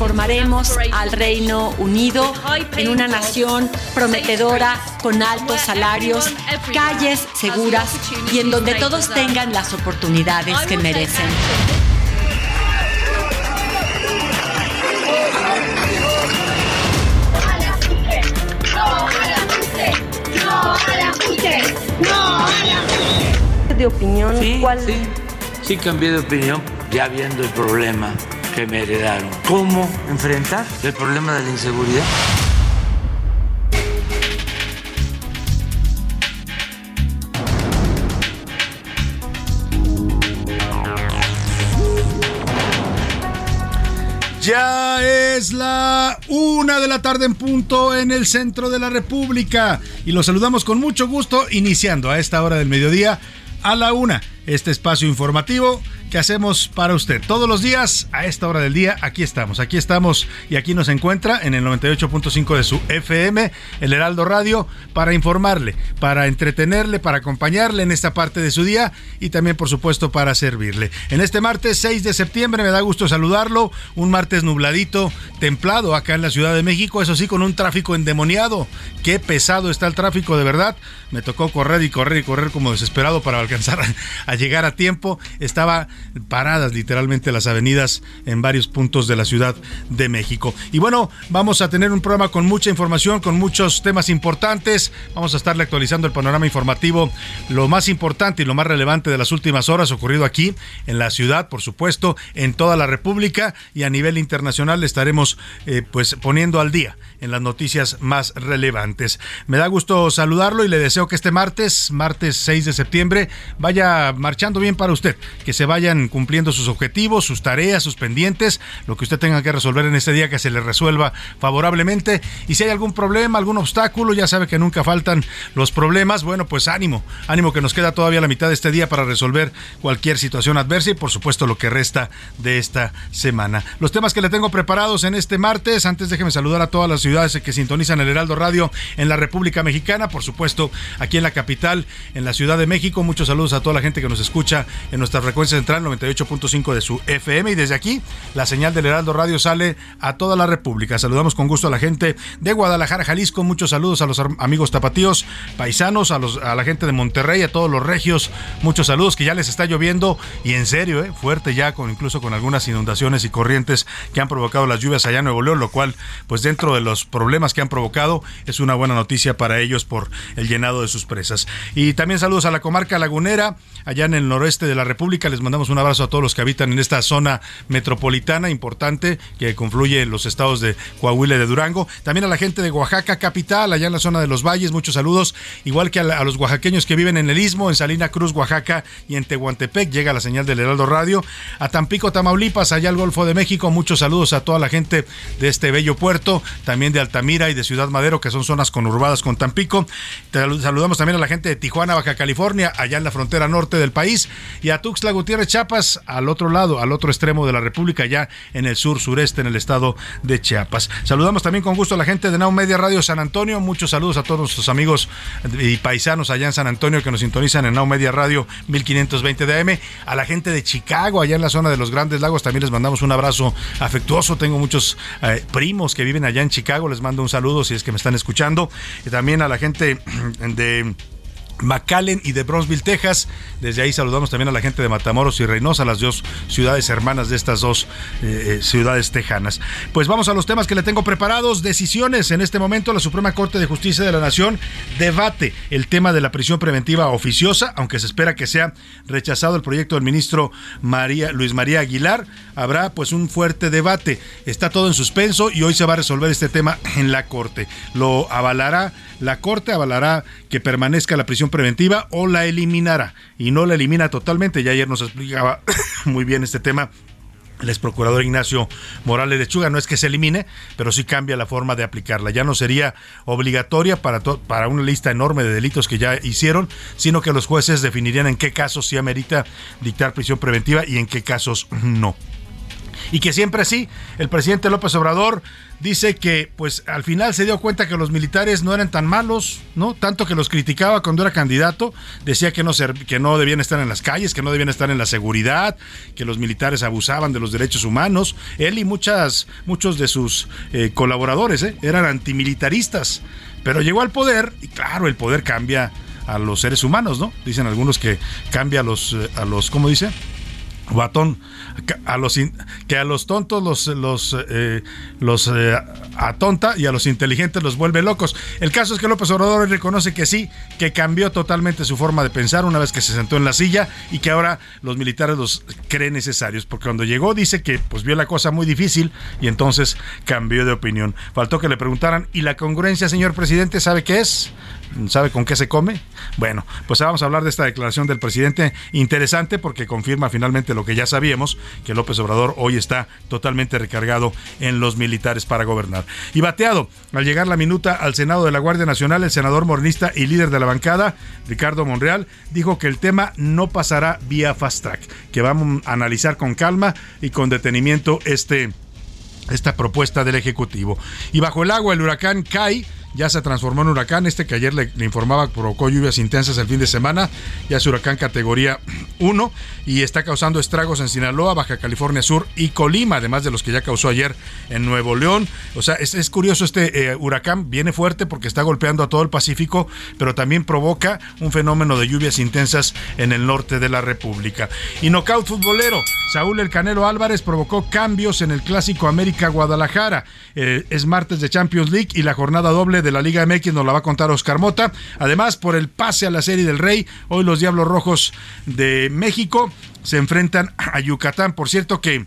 Transformaremos al Reino Unido en una nación prometedora con altos salarios, calles seguras y en donde todos tengan las oportunidades que merecen. de opinión, Sí, ¿cuál? sí, sí cambié de opinión ya viendo el problema que me heredaron. ¿Cómo enfrentar el problema de la inseguridad? Ya es la una de la tarde en punto en el centro de la República y los saludamos con mucho gusto iniciando a esta hora del mediodía a la una este espacio informativo que hacemos para usted todos los días a esta hora del día. Aquí estamos, aquí estamos y aquí nos encuentra en el 98.5 de su FM, el Heraldo Radio, para informarle, para entretenerle, para acompañarle en esta parte de su día y también, por supuesto, para servirle. En este martes 6 de septiembre me da gusto saludarlo, un martes nubladito, templado acá en la Ciudad de México, eso sí, con un tráfico endemoniado. Qué pesado está el tráfico, de verdad. Me tocó correr y correr y correr como desesperado para alcanzar a, a llegar a tiempo. Estaba paradas literalmente las avenidas en varios puntos de la Ciudad de México. Y bueno, vamos a tener un programa con mucha información, con muchos temas importantes. Vamos a estarle actualizando el panorama informativo, lo más importante y lo más relevante de las últimas horas ocurrido aquí en la ciudad, por supuesto, en toda la República y a nivel internacional le estaremos eh, pues poniendo al día en las noticias más relevantes. Me da gusto saludarlo y le deseo que este martes, martes 6 de septiembre, vaya marchando bien para usted, que se vayan cumpliendo sus objetivos, sus tareas, sus pendientes, lo que usted tenga que resolver en este día, que se le resuelva favorablemente. Y si hay algún problema, algún obstáculo, ya sabe que nunca faltan los problemas, bueno, pues ánimo, ánimo que nos queda todavía la mitad de este día para resolver cualquier situación adversa y por supuesto lo que resta de esta semana. Los temas que le tengo preparados en este martes, antes déjeme saludar a todas las que sintonizan el Heraldo Radio en la República Mexicana, por supuesto aquí en la capital, en la Ciudad de México. Muchos saludos a toda la gente que nos escucha en nuestra frecuencia central 98.5 de su FM y desde aquí la señal del Heraldo Radio sale a toda la República. Saludamos con gusto a la gente de Guadalajara, Jalisco. Muchos saludos a los amigos tapatíos, paisanos, a, los, a la gente de Monterrey, a todos los regios. Muchos saludos que ya les está lloviendo y en serio, eh, fuerte ya, con incluso con algunas inundaciones y corrientes que han provocado las lluvias allá en Nuevo León, lo cual, pues dentro de los problemas que han provocado, es una buena noticia para ellos por el llenado de sus presas. Y también saludos a la comarca lagunera, allá en el noroeste de la República. Les mandamos un abrazo a todos los que habitan en esta zona metropolitana importante que confluye los estados de Coahuila y de Durango. También a la gente de Oaxaca capital, allá en la zona de los valles, muchos saludos. Igual que a, a los oaxaqueños que viven en el Istmo, en Salina Cruz, Oaxaca y en Tehuantepec, llega la señal del Heraldo Radio. A Tampico, Tamaulipas, allá al Golfo de México, muchos saludos a toda la gente de este bello puerto, también de Altamira y de Ciudad Madero, que son zonas conurbadas con Tampico. Saludamos también a la gente de Tijuana, Baja California, allá en la frontera norte del país, y a Tuxtla Gutiérrez, Chiapas, al otro lado, al otro extremo de la República, ya en el sur sureste, en el estado de Chiapas. Saludamos también con gusto a la gente de Now Media Radio San Antonio. Muchos saludos a todos nuestros amigos y paisanos allá en San Antonio que nos sintonizan en Now Media Radio 1520 de. A la gente de Chicago, allá en la zona de los Grandes Lagos, también les mandamos un abrazo afectuoso. Tengo muchos eh, primos que viven allá en Chicago. Les mando un saludo si es que me están escuchando. Y también a la gente de McAllen y de Bronzeville, Texas. Desde ahí saludamos también a la gente de Matamoros y Reynosa, las dos ciudades hermanas de estas dos eh, eh, ciudades tejanas. Pues vamos a los temas que le tengo preparados. Decisiones. En este momento la Suprema Corte de Justicia de la Nación debate el tema de la prisión preventiva oficiosa, aunque se espera que sea rechazado el proyecto del ministro María, Luis María Aguilar. Habrá pues un fuerte debate. Está todo en suspenso y hoy se va a resolver este tema en la Corte. Lo avalará la Corte avalará que permanezca la prisión preventiva o la eliminará. Y no la elimina totalmente. Ya ayer nos explicaba muy bien este tema el ex procurador Ignacio Morales de Chuga no es que se elimine, pero sí cambia la forma de aplicarla. Ya no sería obligatoria para, para una lista enorme de delitos que ya hicieron, sino que los jueces definirían en qué casos sí amerita dictar prisión preventiva y en qué casos no. Y que siempre así, el presidente López Obrador dice que pues al final se dio cuenta que los militares no eran tan malos, ¿no? Tanto que los criticaba cuando era candidato, decía que no, que no debían estar en las calles, que no debían estar en la seguridad, que los militares abusaban de los derechos humanos. Él y muchas, muchos de sus eh, colaboradores ¿eh? eran antimilitaristas, pero llegó al poder y claro, el poder cambia a los seres humanos, ¿no? Dicen algunos que cambia a los, eh, a los ¿cómo dice? Batón, a los que a los tontos los los eh, los eh, atonta y a los inteligentes los vuelve locos. El caso es que López Obrador reconoce que sí, que cambió totalmente su forma de pensar una vez que se sentó en la silla y que ahora los militares los creen necesarios, porque cuando llegó dice que pues vio la cosa muy difícil y entonces cambió de opinión. Faltó que le preguntaran, ¿y la congruencia, señor presidente, sabe qué es? ¿Sabe con qué se come? Bueno, pues vamos a hablar de esta declaración del presidente interesante porque confirma finalmente lo que ya sabíamos, que López Obrador hoy está totalmente recargado en los militares para gobernar. Y bateado, al llegar la minuta al Senado de la Guardia Nacional, el senador mornista y líder de la bancada, Ricardo Monreal, dijo que el tema no pasará vía fast track, que vamos a analizar con calma y con detenimiento este esta propuesta del Ejecutivo. Y bajo el agua, el huracán Kai ya se transformó en huracán. Este que ayer le, informaba provocó lluvias intensas el fin de semana. Ya es huracán categoría 1 y está causando estragos en Sinaloa, Baja California Sur y Colima, además de los que ya causó ayer en Nuevo León. O sea, es, curioso este eh, huracán. Viene fuerte porque está golpeando a todo el Pacífico, pero también provoca un fenómeno de lluvias intensas en el norte de la República. Y nocaut futbolero. Saúl El Canelo Álvarez provocó cambios en el clásico América Guadalajara. Eh, es martes de Champions League y la jornada doble de la Liga MX nos la va a contar Oscar Mota. Además, por el pase a la Serie del Rey, hoy los Diablos Rojos de México se enfrentan a Yucatán. Por cierto que...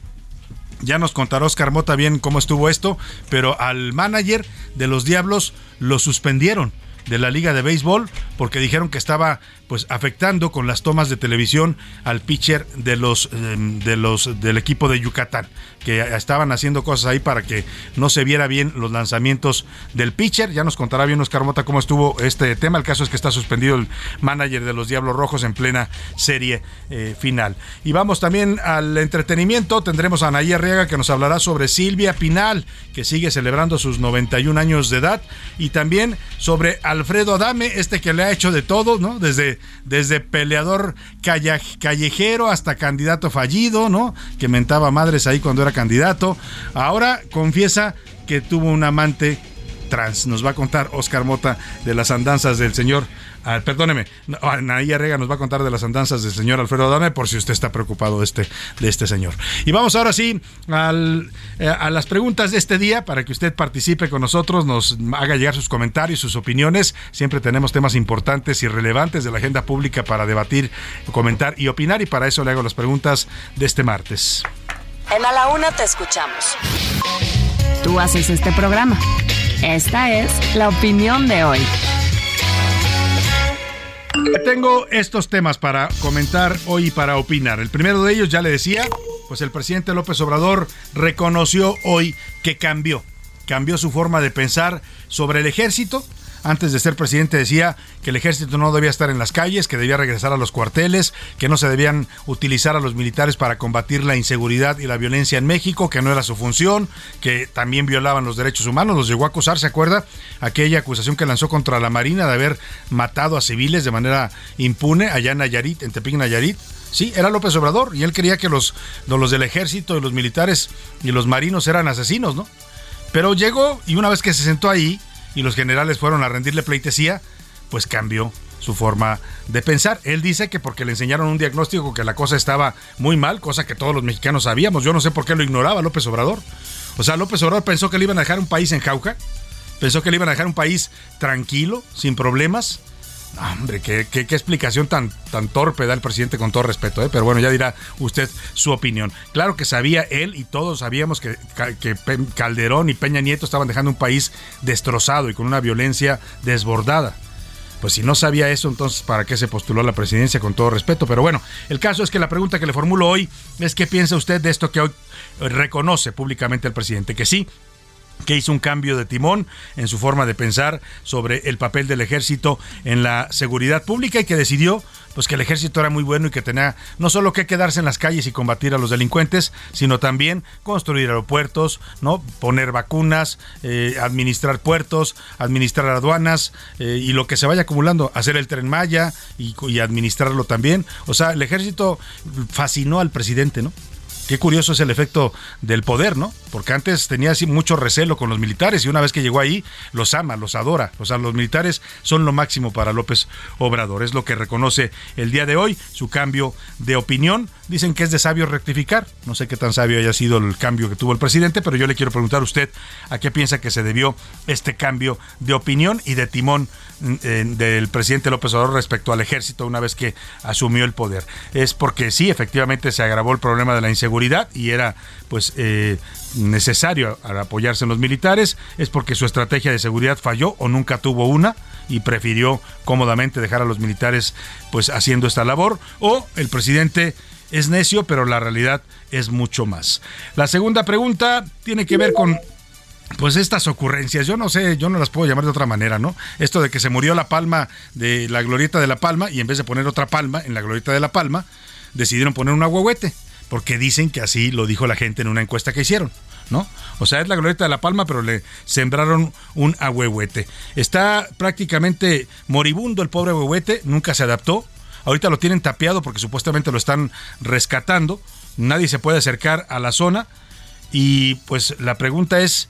Ya nos contará Oscar Mota bien cómo estuvo esto, pero al manager de los Diablos lo suspendieron de la Liga de Béisbol porque dijeron que estaba pues afectando con las tomas de televisión al pitcher de los em, de los del equipo de Yucatán que estaban haciendo cosas ahí para que no se viera bien los lanzamientos del pitcher. Ya nos contará bien Oscar Mota cómo estuvo este tema. El caso es que está suspendido el manager de los Diablos Rojos en plena serie eh, final. Y vamos también al entretenimiento. Tendremos a Anaí Arriaga que nos hablará sobre Silvia Pinal que sigue celebrando sus 91 años de edad. Y también sobre Alfredo Adame este que le ha hecho de todo no desde desde peleador callejero hasta candidato fallido, ¿no? Que mentaba madres ahí cuando era candidato. Ahora confiesa que tuvo un amante trans. Nos va a contar Oscar Mota de las andanzas del señor Ah, perdóneme, Anaí Arrega nos va a contar de las andanzas del señor Alfredo Adame por si usted está preocupado de este, de este señor. Y vamos ahora sí eh, a las preguntas de este día para que usted participe con nosotros, nos haga llegar sus comentarios, sus opiniones. Siempre tenemos temas importantes y relevantes de la agenda pública para debatir, comentar y opinar y para eso le hago las preguntas de este martes. En A la Una te escuchamos. Tú haces este programa. Esta es la opinión de hoy. Tengo estos temas para comentar hoy y para opinar. El primero de ellos, ya le decía, pues el presidente López Obrador reconoció hoy que cambió, cambió su forma de pensar sobre el ejército, antes de ser presidente decía que el ejército no debía estar en las calles, que debía regresar a los cuarteles, que no se debían utilizar a los militares para combatir la inseguridad y la violencia en México, que no era su función, que también violaban los derechos humanos. Los llegó a acusar, ¿se acuerda? Aquella acusación que lanzó contra la Marina de haber matado a civiles de manera impune allá en Nayarit, en Tepic, Nayarit. Sí, era López Obrador y él creía que los, los del ejército y los militares y los marinos eran asesinos, ¿no? Pero llegó y una vez que se sentó ahí, y los generales fueron a rendirle pleitesía, pues cambió su forma de pensar. Él dice que porque le enseñaron un diagnóstico que la cosa estaba muy mal, cosa que todos los mexicanos sabíamos. Yo no sé por qué lo ignoraba López Obrador. O sea, López Obrador pensó que le iban a dejar un país en jauja, pensó que le iban a dejar un país tranquilo, sin problemas, Hombre, ¿qué, qué, explicación tan, tan torpe da el presidente con todo respeto, ¿eh? pero bueno, ya dirá usted su opinión. Claro que sabía él y todos sabíamos que, que Calderón y Peña Nieto estaban dejando un país destrozado y con una violencia desbordada. Pues si no sabía eso, entonces ¿para qué se postuló a la presidencia con todo respeto? Pero bueno, el caso es que la pregunta que le formulo hoy es qué piensa usted de esto que hoy reconoce públicamente el presidente, que sí, que hizo un cambio de timón en su forma de pensar sobre el papel del ejército en la seguridad pública y que decidió pues que el ejército era muy bueno y que tenía no solo que quedarse en las calles y combatir a los delincuentes, sino también construir aeropuertos, no poner vacunas, eh, administrar puertos, administrar aduanas eh, y lo que se vaya acumulando, hacer el tren Maya y, y administrarlo también. O sea, el ejército fascinó al presidente, ¿no? Qué curioso es el efecto del poder, ¿no? Porque antes tenía así mucho recelo con los militares y una vez que llegó ahí los ama, los adora. O sea, los militares son lo máximo para López Obrador. Es lo que reconoce el día de hoy, su cambio de opinión. Dicen que es de sabio rectificar. No sé qué tan sabio haya sido el cambio que tuvo el presidente, pero yo le quiero preguntar a usted a qué piensa que se debió este cambio de opinión y de timón eh, del presidente López Obrador respecto al ejército una vez que asumió el poder. Es porque sí, efectivamente se agravó el problema de la inseguridad y era pues eh, necesario apoyarse en los militares, es porque su estrategia de seguridad falló o nunca tuvo una y prefirió cómodamente dejar a los militares pues haciendo esta labor o el presidente es necio, pero la realidad es mucho más. La segunda pregunta tiene que ver con pues estas ocurrencias, yo no sé, yo no las puedo llamar de otra manera, ¿no? Esto de que se murió la palma de la glorieta de la palma y en vez de poner otra palma en la glorieta de la palma, decidieron poner un agüehuete porque dicen que así lo dijo la gente en una encuesta que hicieron. ¿No? O sea, es la glorieta de la palma, pero le sembraron un ahuehuete. Está prácticamente moribundo el pobre ahuehuete, nunca se adaptó. Ahorita lo tienen tapeado porque supuestamente lo están rescatando. Nadie se puede acercar a la zona. Y pues la pregunta es,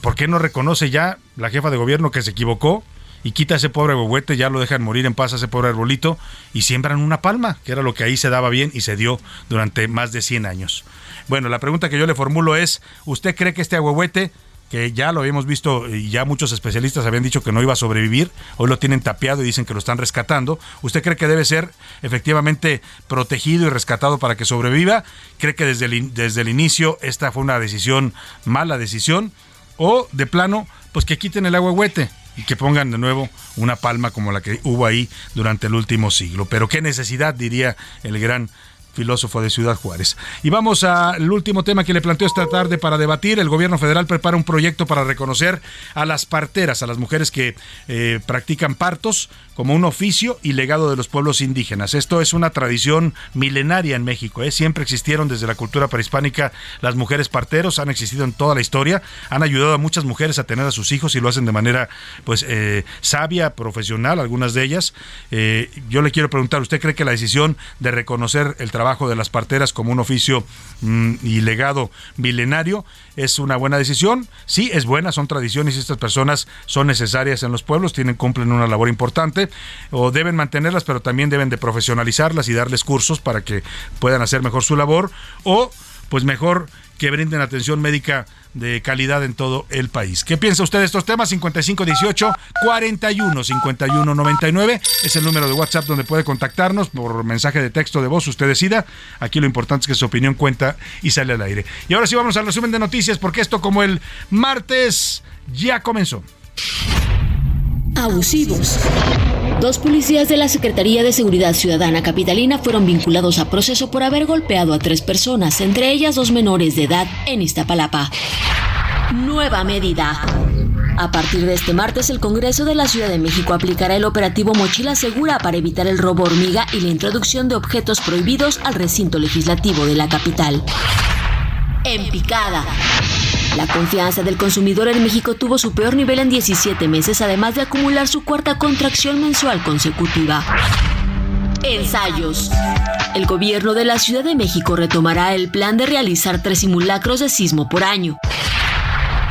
¿por qué no reconoce ya la jefa de gobierno que se equivocó? Y quita ese pobre huehuete, ya lo dejan morir en paz a ese pobre arbolito y siembran una palma, que era lo que ahí se daba bien y se dio durante más de 100 años. Bueno, la pregunta que yo le formulo es, ¿usted cree que este ahuehuete que ya lo habíamos visto y ya muchos especialistas habían dicho que no iba a sobrevivir, hoy lo tienen tapiado y dicen que lo están rescatando. ¿Usted cree que debe ser efectivamente protegido y rescatado para que sobreviva? ¿Cree que desde el, desde el inicio esta fue una decisión, mala decisión? ¿O de plano, pues que quiten el agüehuete? Y que pongan de nuevo una palma como la que hubo ahí durante el último siglo. Pero qué necesidad, diría el gran filósofo de Ciudad Juárez. Y vamos al último tema que le planteo esta tarde para debatir. El gobierno federal prepara un proyecto para reconocer a las parteras, a las mujeres que eh, practican partos, como un oficio y legado de los pueblos indígenas. Esto es una tradición milenaria en México. ¿eh? Siempre existieron desde la cultura prehispánica las mujeres parteros, han existido en toda la historia, han ayudado a muchas mujeres a tener a sus hijos y lo hacen de manera pues eh, sabia, profesional, algunas de ellas. Eh, yo le quiero preguntar, ¿usted cree que la decisión de reconocer el trabajo de las parteras como un oficio mm, y legado milenario es una buena decisión? Sí, es buena, son tradiciones y estas personas son necesarias en los pueblos, tienen cumplen una labor importante o deben mantenerlas, pero también deben de profesionalizarlas y darles cursos para que puedan hacer mejor su labor o pues mejor que brinden atención médica de calidad en todo el país. ¿Qué piensa usted de estos temas? 5518 41 51 99 es el número de WhatsApp donde puede contactarnos por mensaje de texto de voz, usted decida. Aquí lo importante es que su opinión cuenta y sale al aire. Y ahora sí vamos al resumen de noticias porque esto como el martes ya comenzó abusivos. Dos policías de la Secretaría de Seguridad Ciudadana Capitalina fueron vinculados a proceso por haber golpeado a tres personas, entre ellas dos menores de edad, en Iztapalapa. Nueva medida. A partir de este martes, el Congreso de la Ciudad de México aplicará el operativo Mochila Segura para evitar el robo hormiga y la introducción de objetos prohibidos al recinto legislativo de la capital. En picada. La confianza del consumidor en México tuvo su peor nivel en 17 meses, además de acumular su cuarta contracción mensual consecutiva. Ensayos. El gobierno de la Ciudad de México retomará el plan de realizar tres simulacros de sismo por año.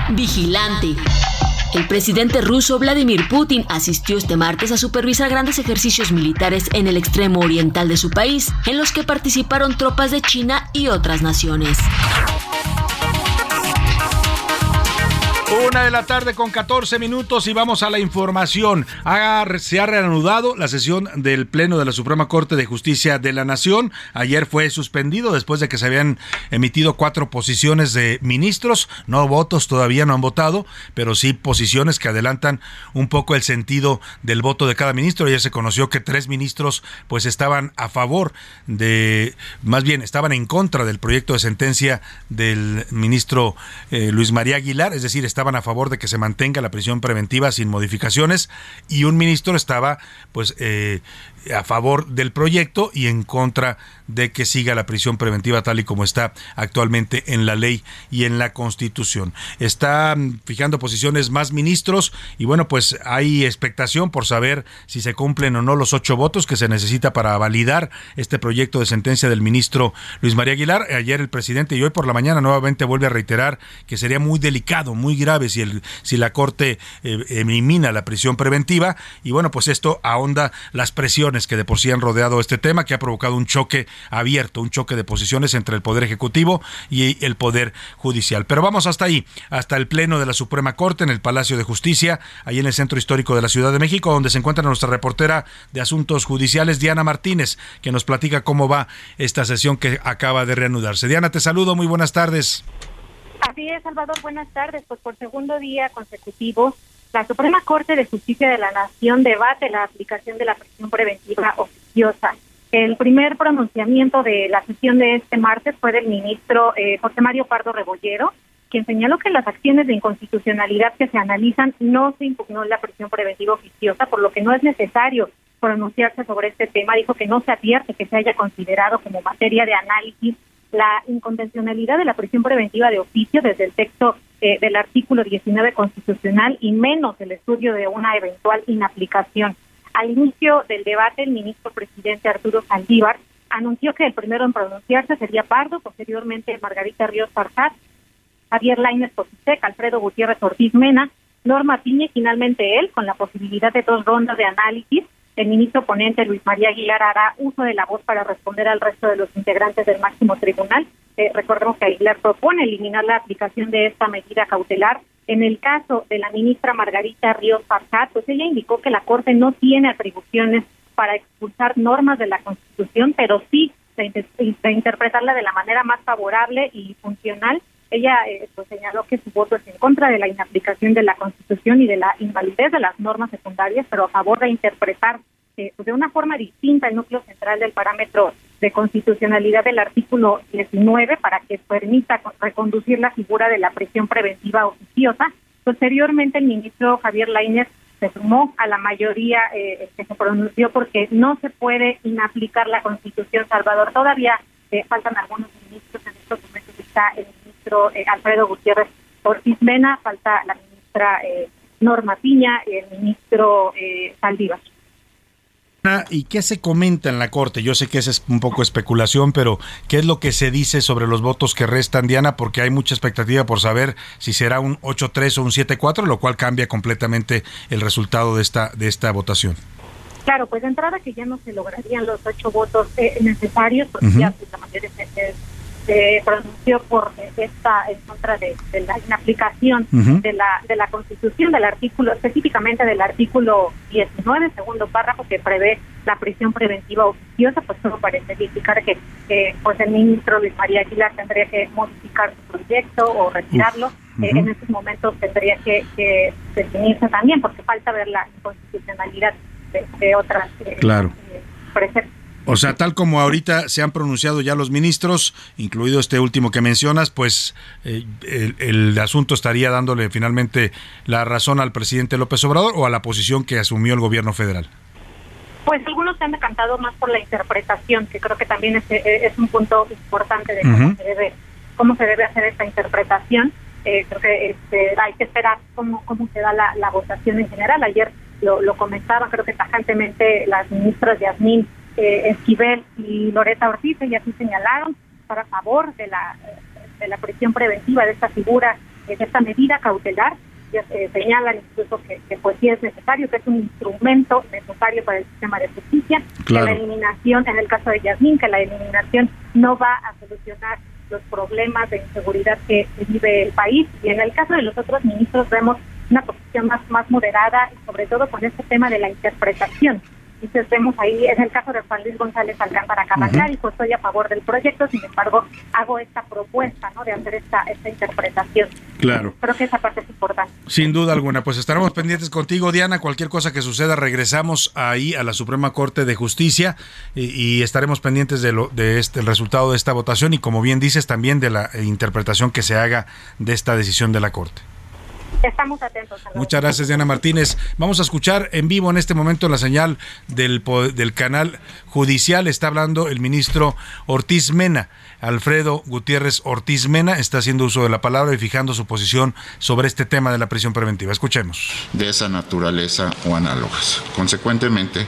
Vigilante. El presidente ruso Vladimir Putin asistió este martes a supervisar grandes ejercicios militares en el extremo oriental de su país, en los que participaron tropas de China y otras naciones. Una de la tarde con 14 minutos y vamos a la información. se ha reanudado la sesión del Pleno de la Suprema Corte de Justicia de la Nación. Ayer fue suspendido después de que se habían emitido cuatro posiciones de ministros. No votos, todavía no han votado, pero sí posiciones que adelantan un poco el sentido del voto de cada ministro. Ayer se conoció que tres ministros pues estaban a favor de, más bien estaban en contra del proyecto de sentencia del ministro eh, Luis María Aguilar, es decir, estaban a favor de que se mantenga la prisión preventiva sin modificaciones y un ministro estaba pues eh, a favor del proyecto y en contra de que siga la prisión preventiva tal y como está actualmente en la ley y en la constitución. Está mm, fijando posiciones más ministros y bueno, pues hay expectación por saber si se cumplen o no los ocho votos que se necesita para validar este proyecto de sentencia del ministro Luis María Aguilar. Ayer el presidente y hoy por la mañana nuevamente vuelve a reiterar que sería muy delicado, muy grave si, la Corte eh, elimina la prisión preventiva y bueno, pues esto ahonda las presiones que de por sí han rodeado este tema, que ha provocado un choque abierto, un choque de posiciones entre el Poder Ejecutivo y el Poder Judicial. Pero vamos hasta ahí, hasta el Pleno de la Suprema Corte en el Palacio de Justicia, ahí en el Centro Histórico de la Ciudad de México, donde se encuentra nuestra reportera de Asuntos Judiciales, Diana Martínez, que nos platica cómo va esta sesión que acaba de reanudarse. Diana, te saludo, muy buenas tardes. Así es, Salvador, buenas tardes. Pues por segundo día consecutivo la Suprema Corte de Justicia de la Nación debate la aplicación de la prisión preventiva oficiosa. El primer pronunciamiento de la sesión de este martes fue del ministro eh, José Mario Pardo Rebollero, quien señaló que en las acciones de inconstitucionalidad que se analizan no se impugnó la prisión preventiva oficiosa, por lo que no es necesario pronunciarse sobre este tema. Dijo que no se advierte que se haya considerado como materia de análisis la inconvencionalidad de la prisión preventiva de oficio desde el texto eh, del artículo 19 constitucional y menos el estudio de una eventual inaplicación. Al inicio del debate, el ministro presidente Arturo Saldívar anunció que el primero en pronunciarse sería Pardo, posteriormente Margarita Ríos Farjat, Javier Lainez Positec, Alfredo Gutiérrez Ortiz Mena, Norma Piña y finalmente él, con la posibilidad de dos rondas de análisis el ministro ponente Luis María Aguilar hará uso de la voz para responder al resto de los integrantes del máximo tribunal. Eh, recordemos que Aguilar propone eliminar la aplicación de esta medida cautelar. En el caso de la ministra Margarita Ríos Farjat, pues ella indicó que la Corte no tiene atribuciones para expulsar normas de la Constitución, pero sí de, interpretarla de la manera más favorable y funcional ella eh, pues señaló que su voto es en contra de la inaplicación de la Constitución y de la invalidez de las normas secundarias, pero a favor de interpretar eh, de una forma distinta el núcleo central del parámetro de constitucionalidad del artículo 19 para que permita reconducir la figura de la prisión preventiva oficiosa. Posteriormente, el ministro Javier Lainez se sumó a la mayoría eh, que se pronunció porque no se puede inaplicar la Constitución, Salvador. Todavía eh, faltan algunos ministros en estos momentos. Está el eh, Alfredo Gutiérrez Ortiz Mena, falta la ministra eh, Norma Piña y el ministro eh, Saldívar. ¿Y qué se comenta en la Corte? Yo sé que esa es un poco especulación, pero ¿qué es lo que se dice sobre los votos que restan, Diana? Porque hay mucha expectativa por saber si será un 8-3 o un 7-4, lo cual cambia completamente el resultado de esta, de esta votación. Claro, pues de entrada que ya no se lograrían los ocho votos necesarios, porque ya pues, la mayoría se, se pronunció por esta en contra de, la inaplicación de la de la Constitución del artículo específicamente del artículo 19 segundo párrafo que prevé la prisión preventiva oficiosa pues solo parece indicar que, pues el ministro Luis María Aguilar tendría que modificar su proyecto o retirarlo. eh, en estos momentos tendría que, definirse también porque falta ver la constitucionalidad de, otras eh, claro. Eh, O sea, tal como ahorita se han pronunciado ya los ministros, incluido este último que mencionas, pues eh, el, asunto estaría dándole finalmente la razón al presidente López Obrador o a la posición que asumió el gobierno federal. Pues algunos se han decantado más por la interpretación, que creo que también es, es un punto importante de cómo, se debe, cómo se debe hacer esta interpretación. Eh, creo que este, hay que esperar cómo, cómo se da la, la votación en general. Ayer lo, lo comentaban, creo que tajantemente las ministras Yasmín eh, Esquivel y Loreta Ortiz, y así señalaron, para favor de la, de la prisión preventiva de esta figura, de esta medida cautelar, eh, señalan incluso que, que, pues sí es necesario, que es un instrumento necesario para el sistema de justicia, que la eliminación, en el caso de Yasmín, que la eliminación no va a solucionar los problemas de inseguridad que, vive el país. Y en el caso de los otros ministros vemos una posición más, más moderada sobre todo con este tema de la interpretación entonces vemos ahí, en el caso de Juan Luis González Alcántara y pues estoy a favor del proyecto, sin embargo, hago esta propuesta, ¿no? De hacer esta, esta interpretación. Claro. Creo que esa parte es importante. Sin duda alguna, pues estaremos pendientes contigo, Diana. Cualquier cosa que suceda, regresamos ahí a la Suprema Corte de Justicia y, estaremos pendientes de lo de este el resultado de esta votación y, como bien dices, también de la interpretación que se haga de esta decisión de la Corte. Estamos atentos. Muchas gracias, Diana Martínez. Vamos a escuchar en vivo en este momento la señal del, del canal judicial. Está hablando el ministro Ortiz Mena. Alfredo Gutiérrez Ortiz Mena está haciendo uso de la palabra y fijando su posición sobre este tema de la prisión preventiva. Escuchemos. De esa naturaleza o análogas. Consecuentemente,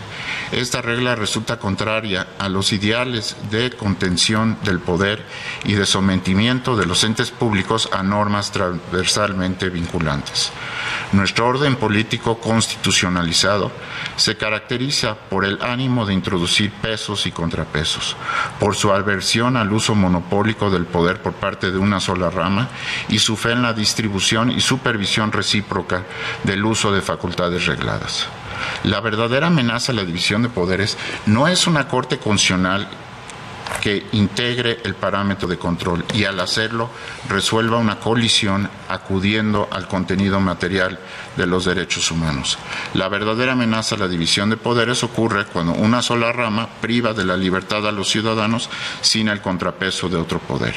esta regla resulta contraria a los ideales de contención del poder y de sometimiento de los entes públicos a normas transversalmente vinculantes. Nuestro orden político constitucionalizado se caracteriza por el ánimo de introducir pesos y contrapesos, por su aversión al uso monopólico del poder por parte de una sola rama y su fe en la distribución y supervisión recíproca del uso de facultades regladas. La verdadera amenaza a la división de poderes no es una corte constitucional que integre el parámetro de control y al hacerlo resuelva una colisión acudiendo al contenido material de los derechos humanos. La verdadera amenaza a la división de poderes ocurre cuando una sola rama priva de la libertad a los ciudadanos sin el contrapeso de otro poder.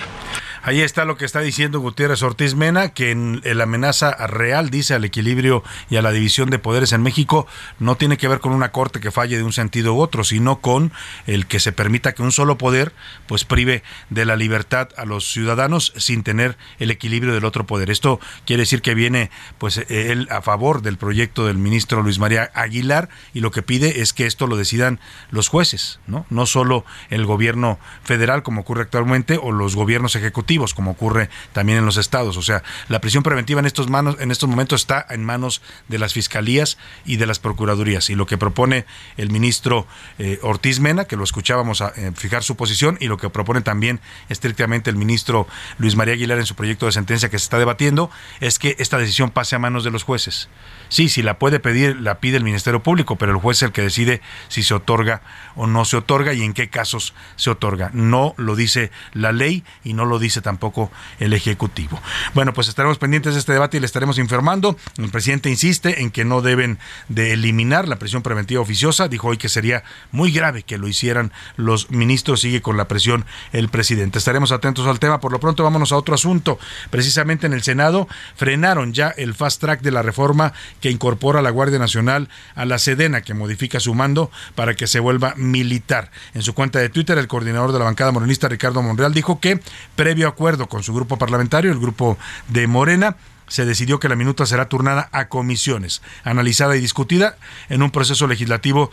Ahí está lo que está diciendo Gutiérrez Ortiz Mena, que en la amenaza real, dice, al equilibrio y a la división de poderes en México no tiene que ver con una corte que falle de un sentido u otro, sino con el que se permita que un solo poder pues prive de la libertad a los ciudadanos sin tener el equilibrio del otro poder. Esto quiere decir que viene pues él a favor del proyecto del ministro Luis María Aguilar y lo que pide es que esto lo decidan los jueces, ¿no? No solo el gobierno federal como ocurre actualmente o los gobiernos ejecutivos como ocurre también en los estados. O sea, la prisión preventiva en estos, manos, en estos momentos está en manos de las fiscalías y de las procuradurías. Y lo que propone el ministro eh, Ortiz Mena, que lo escuchábamos a eh, fijar su posición, y lo que propone también estrictamente el ministro Luis María Aguilar en su proyecto de sentencia que se está debatiendo, es que esta decisión pase a manos de los jueces. Sí, si la puede pedir, la pide el Ministerio Público, pero el juez es el que decide si se otorga o no se otorga y en qué casos se otorga. No lo dice la ley y no lo dice tampoco el Ejecutivo. Bueno, pues estaremos pendientes de este debate y le estaremos informando. El presidente insiste en que no deben de eliminar la presión preventiva oficiosa. Dijo hoy que sería muy grave que lo hicieran los ministros. Sigue con la presión el presidente. Estaremos atentos al tema. Por lo pronto, vámonos a otro asunto. Precisamente en el Senado frenaron ya el fast track de la reforma que incorpora a la Guardia Nacional a la Sedena, que modifica su mando para que se vuelva militar. En su cuenta de Twitter, el coordinador de la bancada morenista, Ricardo Monreal, dijo que, previo acuerdo con su grupo parlamentario, el grupo de Morena, se decidió que la minuta será turnada a comisiones, analizada y discutida en un proceso legislativo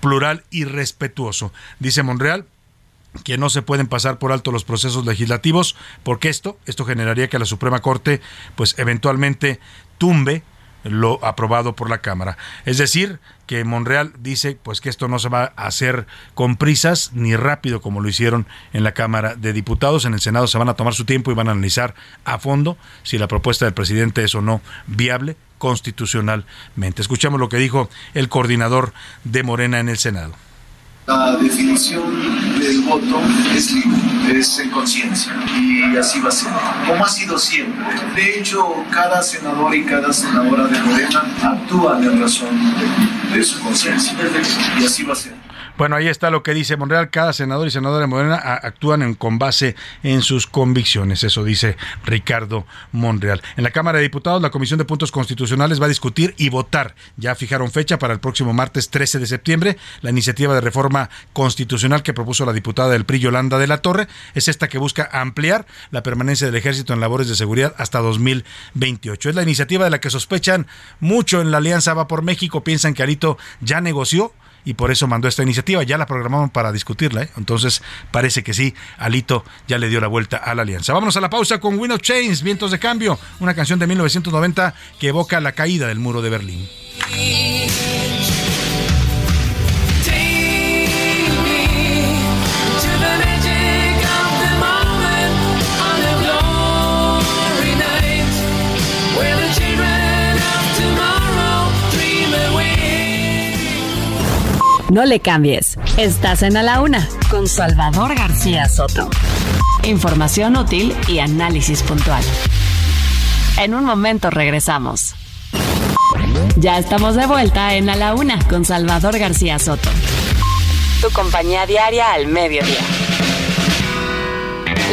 plural y respetuoso. Dice Monreal, que no se pueden pasar por alto los procesos legislativos, porque esto, esto generaría que la Suprema Corte, pues eventualmente tumbe lo aprobado por la Cámara. Es decir, que Monreal dice pues que esto no se va a hacer con prisas ni rápido como lo hicieron en la Cámara de Diputados. En el Senado se van a tomar su tiempo y van a analizar a fondo si la propuesta del presidente es o no viable constitucionalmente. Escuchamos lo que dijo el coordinador de Morena en el Senado. La definición voto es libre, es en conciencia y así va a ser, como ha sido siempre. De hecho, cada senador y cada senadora de Morena actúa en razón de, su conciencia y así va a ser. Bueno, ahí está lo que dice Monreal. Cada senador y senadora de Morena actúan en, con base en sus convicciones. Eso dice Ricardo Monreal. En la Cámara de Diputados, la Comisión de Puntos Constitucionales va a discutir y votar. Ya fijaron fecha para el próximo martes 13 de septiembre. La iniciativa de reforma constitucional que propuso la diputada del PRI, Yolanda de la Torre, es esta que busca ampliar la permanencia del ejército en labores de seguridad hasta 2028. Es la iniciativa de la que sospechan mucho en la Alianza Va por México. Piensan que Alito ya negoció y por eso mandó esta iniciativa. Ya la programaron para discutirla, ¿eh? entonces parece que sí, Alito ya le dio la vuelta a la alianza. Vámonos a la pausa con Wind of Chains, Vientos de Cambio, una canción de 1990 que evoca la caída del muro de Berlín. No le cambies. Estás en A la Una con Salvador García Soto. Información útil y análisis puntual. En un momento regresamos. Ya estamos de vuelta en A la Una con Salvador García Soto. Tu compañía diaria al mediodía.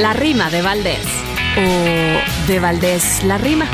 La rima de Valdés. O de Valdés la rima.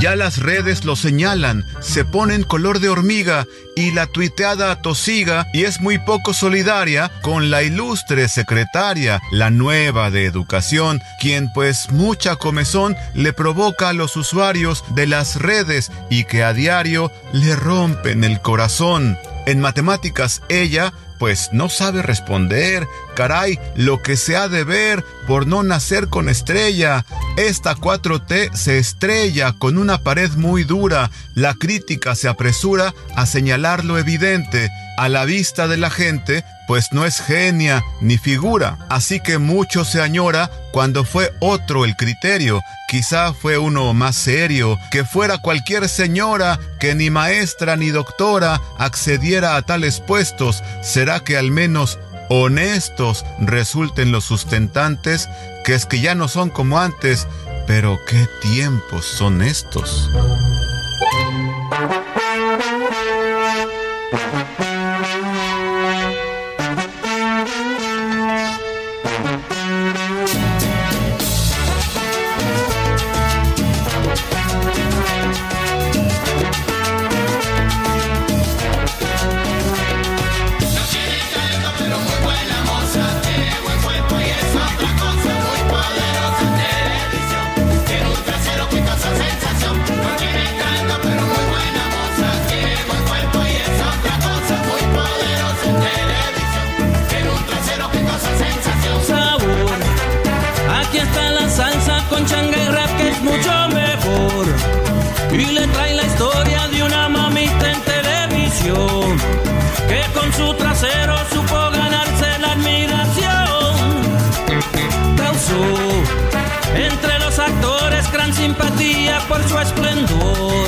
Ya las redes lo señalan, se ponen color de hormiga y la tuiteada tosiga y es muy poco solidaria con la ilustre secretaria, la nueva de educación, quien pues mucha comezón le provoca a los usuarios de las redes y que a diario le rompen el corazón. En matemáticas ella pues no sabe responder. Caray, lo que se ha de ver por no nacer con estrella. Esta 4T se estrella con una pared muy dura. La crítica se apresura a señalar lo evidente. A la vista de la gente, pues no es genia ni figura. Así que mucho se añora cuando fue otro el criterio. Quizá fue uno más serio, que fuera cualquier señora que ni maestra ni doctora accediera a tales puestos. ¿Será que al menos honestos resulten los sustentantes? Que es que ya no son como antes, pero qué tiempos son estos. su trasero supo ganarse la admiración. Causó entre los actores gran simpatía por su esplendor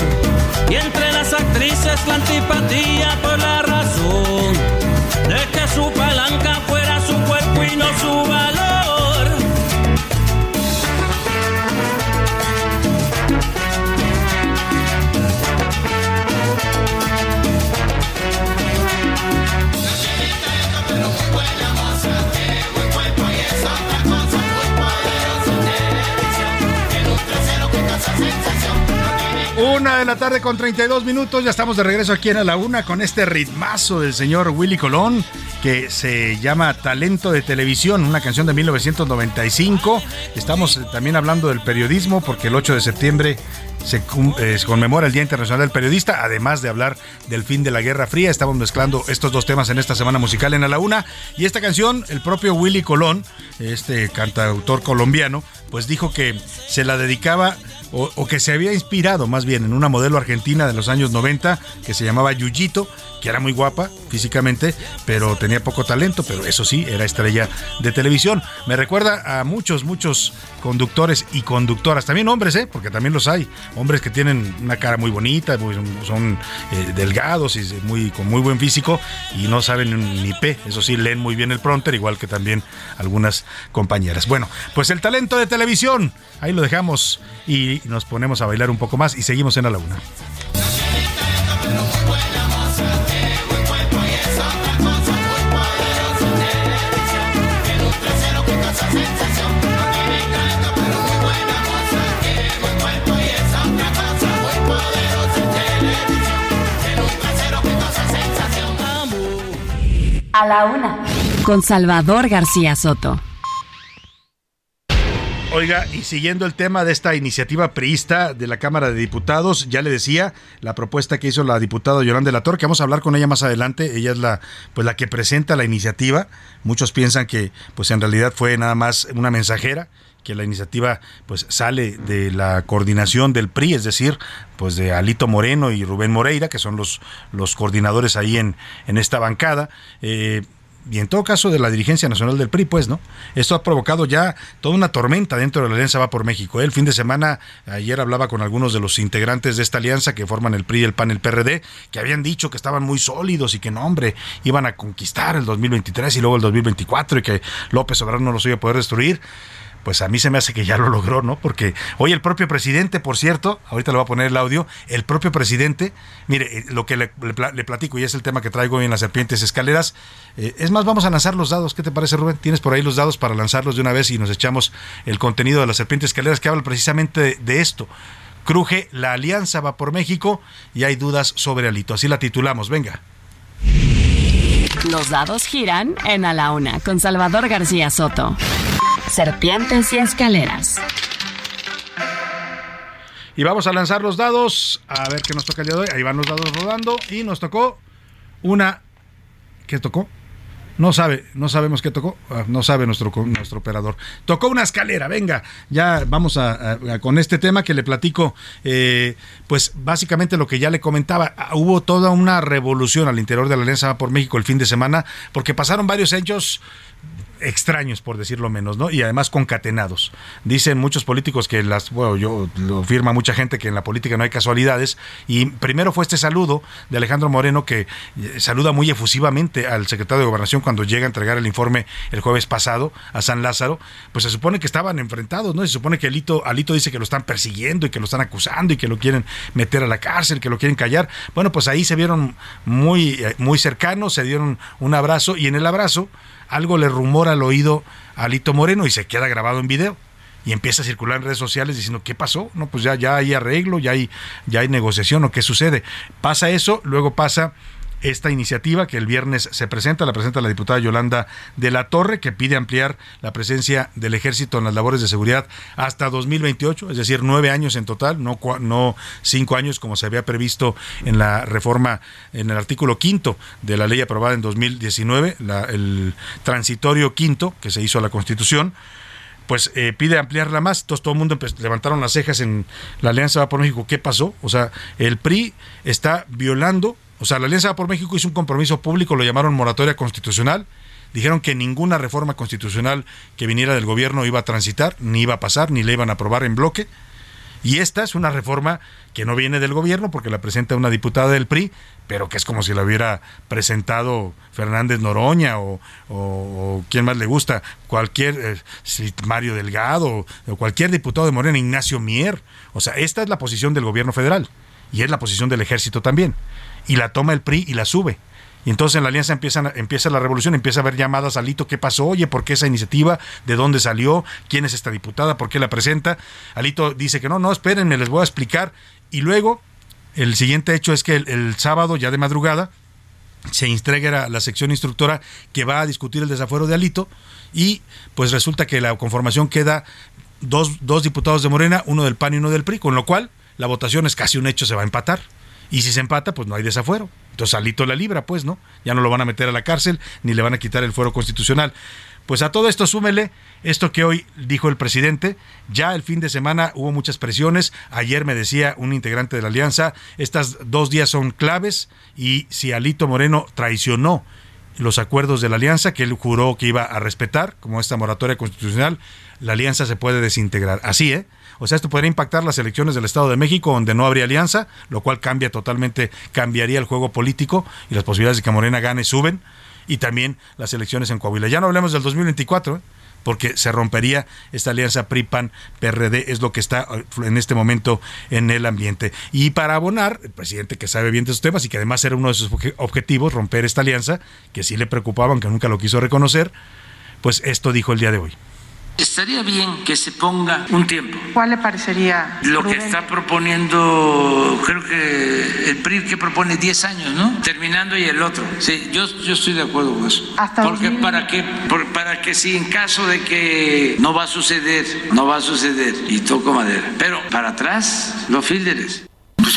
y entre las actrices la antipatía por la razón de que su palanca fuera su cuerpo y no su valor. Tarde con 32 minutos. Ya estamos de regreso aquí en A la Una con este ritmazo del señor Willy Colón que se llama Talento de Televisión, una canción de 1995. Estamos también hablando del periodismo porque el 8 de septiembre se, eh, se, conmemora el Día Internacional del Periodista, además de hablar del fin de la Guerra Fría. Estamos mezclando estos dos temas en esta semana musical en A la Una. Y esta canción, el propio Willy Colón, este cantautor colombiano, pues dijo que se la dedicaba o, que se había inspirado más bien en una modelo argentina de los años 90 que se llamaba Yuyito, que era muy guapa físicamente, pero tenía poco talento, pero eso sí, era estrella de televisión. Me recuerda a muchos, muchos conductores y conductoras, también hombres, ¿eh? porque también los hay, hombres que tienen una cara muy bonita, son eh, delgados y muy, con muy buen físico y no saben ni P, eso sí, leen muy bien el pronter, igual que también algunas compañeras. Bueno, pues el talento de televisión, ahí lo dejamos y nos ponemos a bailar un poco más y seguimos en la laguna. A la una. Con Salvador García Soto. Oiga, y siguiendo el tema de esta iniciativa priista de la Cámara de Diputados, ya le decía la propuesta que hizo la diputada Yolanda de la Torre, que vamos a hablar con ella más adelante. Ella es la, pues la que presenta la iniciativa. Muchos piensan que, pues en realidad fue nada más una mensajera que la iniciativa pues sale de la coordinación del PRI, es decir, pues de Alito Moreno y Rubén Moreira, que son los, los coordinadores ahí en, en esta bancada. Eh, y en todo caso de la dirigencia nacional del PRI, pues, ¿no? Esto ha provocado ya toda una tormenta dentro de la Alianza Va por México. El fin de semana, ayer hablaba con algunos de los integrantes de esta alianza que forman el PRI, el PAN, el PRD, que habían dicho que estaban muy sólidos y que no, hombre, iban a conquistar el 2023 y luego el 2024 y que López Obrador no los iba a poder destruir pues a mí se me hace que ya lo logró, ¿no? Porque hoy el propio presidente, por cierto, ahorita le voy a poner el audio, el propio presidente, mire, eh, lo que le, platico y es el tema que traigo hoy en las serpientes escaleras, eh, es más, vamos a lanzar los dados, ¿qué te parece Rubén? Tienes por ahí los dados para lanzarlos de una vez y nos echamos el contenido de las serpientes escaleras que habla precisamente de, de esto. Cruje, la alianza va por México y hay dudas sobre Alito. Así la titulamos, venga. Los dados giran en A la Una con Salvador García Soto. Serpientes y escaleras. Y vamos a lanzar los dados. A ver qué nos toca el día de hoy. Ahí van los dados rodando. Y nos tocó una. ¿Qué tocó? No sabe, no sabemos qué tocó, ah, no sabe nuestro, nuestro operador. Tocó una escalera, venga, ya vamos a, con este tema que le platico, eh, pues básicamente lo que ya le comentaba, ah, hubo toda una revolución al interior de la Alianza por México el fin de semana, porque pasaron varios hechos extraños, por decirlo menos, ¿no? Y además concatenados. Dicen muchos políticos que las, bueno, yo lo firma mucha gente que en la política no hay casualidades. Y primero fue este saludo de Alejandro Moreno que eh, saluda muy efusivamente al secretario de Gobernación cuando llega a entregar el informe el jueves pasado a San Lázaro. Pues se supone que estaban enfrentados, ¿no? Se supone que Alito, Alito dice que lo están persiguiendo y que lo están acusando y que lo quieren meter a la cárcel, que lo quieren callar. Bueno, pues ahí se vieron muy, eh, muy cercanos, se dieron un abrazo y en el abrazo algo le rumora al oído a Alito Moreno y se queda grabado en video. Y empieza a circular en redes sociales diciendo, ¿qué pasó? No, pues ya, ya hay arreglo, ya hay, ya hay negociación o qué sucede. Pasa eso, luego pasa esta iniciativa que el viernes se presenta, la presenta la diputada Yolanda de la Torre, que pide ampliar la presencia del ejército en las labores de seguridad hasta 2028, es decir, nueve años en total, no, no cinco años como se había previsto en la reforma, en el artículo quinto de la ley aprobada en 2019, el transitorio quinto que se hizo a la Constitución pues eh, pide ampliarla más. Entonces todo el mundo levantaron las cejas en la Alianza Va por México. ¿Qué pasó? O sea, el PRI está violando o sea, la Alianza por México hizo un compromiso público, lo llamaron moratoria constitucional. Dijeron que ninguna reforma constitucional que viniera del gobierno iba a transitar, ni iba a pasar, ni la iban a aprobar en bloque. Y esta es una reforma que no viene del gobierno porque la presenta una diputada del PRI, pero que es como si la hubiera presentado Fernández Noroña o, o, quien más le gusta, cualquier eh, Mario Delgado o cualquier diputado de Morena, Ignacio Mier. O sea, esta es la posición del gobierno federal y es la posición del ejército también y la toma el PRI y la sube. Y entonces en la alianza empieza, empieza la revolución, empieza a haber llamadas a Alito, ¿qué pasó? Oye, ¿por qué esa iniciativa? ¿De dónde salió? ¿Quién es esta diputada? ¿Por qué la presenta? Alito dice que no, no, espérenme, les voy a explicar. Y luego, el siguiente hecho es que el, sábado, ya de madrugada, se entrega la sección instructora que va a discutir el desafuero de Alito y pues resulta que la conformación queda dos, dos diputados de Morena, uno del PAN y uno del PRI, con lo cual la votación es casi un hecho, se va a empatar. Y si se empata, pues no hay desafuero. Entonces Alito la libra, pues, ¿no? Ya no lo van a meter a la cárcel ni le van a quitar el fuero constitucional. Pues a todo esto súmele esto que hoy dijo el presidente. Ya el fin de semana hubo muchas presiones. Ayer me decía un integrante de la alianza, estas dos días son claves y si Alito Moreno traicionó los acuerdos de la alianza que él juró que iba a respetar, como esta moratoria constitucional, la alianza se puede desintegrar. Así, ¿eh? O sea, esto podría impactar las elecciones del Estado de México, donde no habría alianza, lo cual cambia totalmente, cambiaría el juego político y las posibilidades de que Morena gane suben. Y también las elecciones en Coahuila. Ya no hablemos del 2024, ¿eh? porque se rompería esta alianza PRI-PAN-PRD, es lo que está eh, en este momento en el ambiente. Y para abonar, el presidente que sabe bien de estos temas y que además era uno de sus objetivos, romper esta alianza, que sí le preocupaba, aunque nunca lo quiso reconocer, pues esto dijo el día de hoy. Estaría bien que se ponga un tiempo. ¿Cuál le parecería? Lo que está proponiendo, creo que el PRI que propone 10 años, ¿no? Terminando y el otro. Sí, yo, yo estoy de acuerdo con eso. Hasta Porque para que, para que si en caso de que no va a suceder, no va a suceder, y toco madera. Pero para atrás, los fílderes.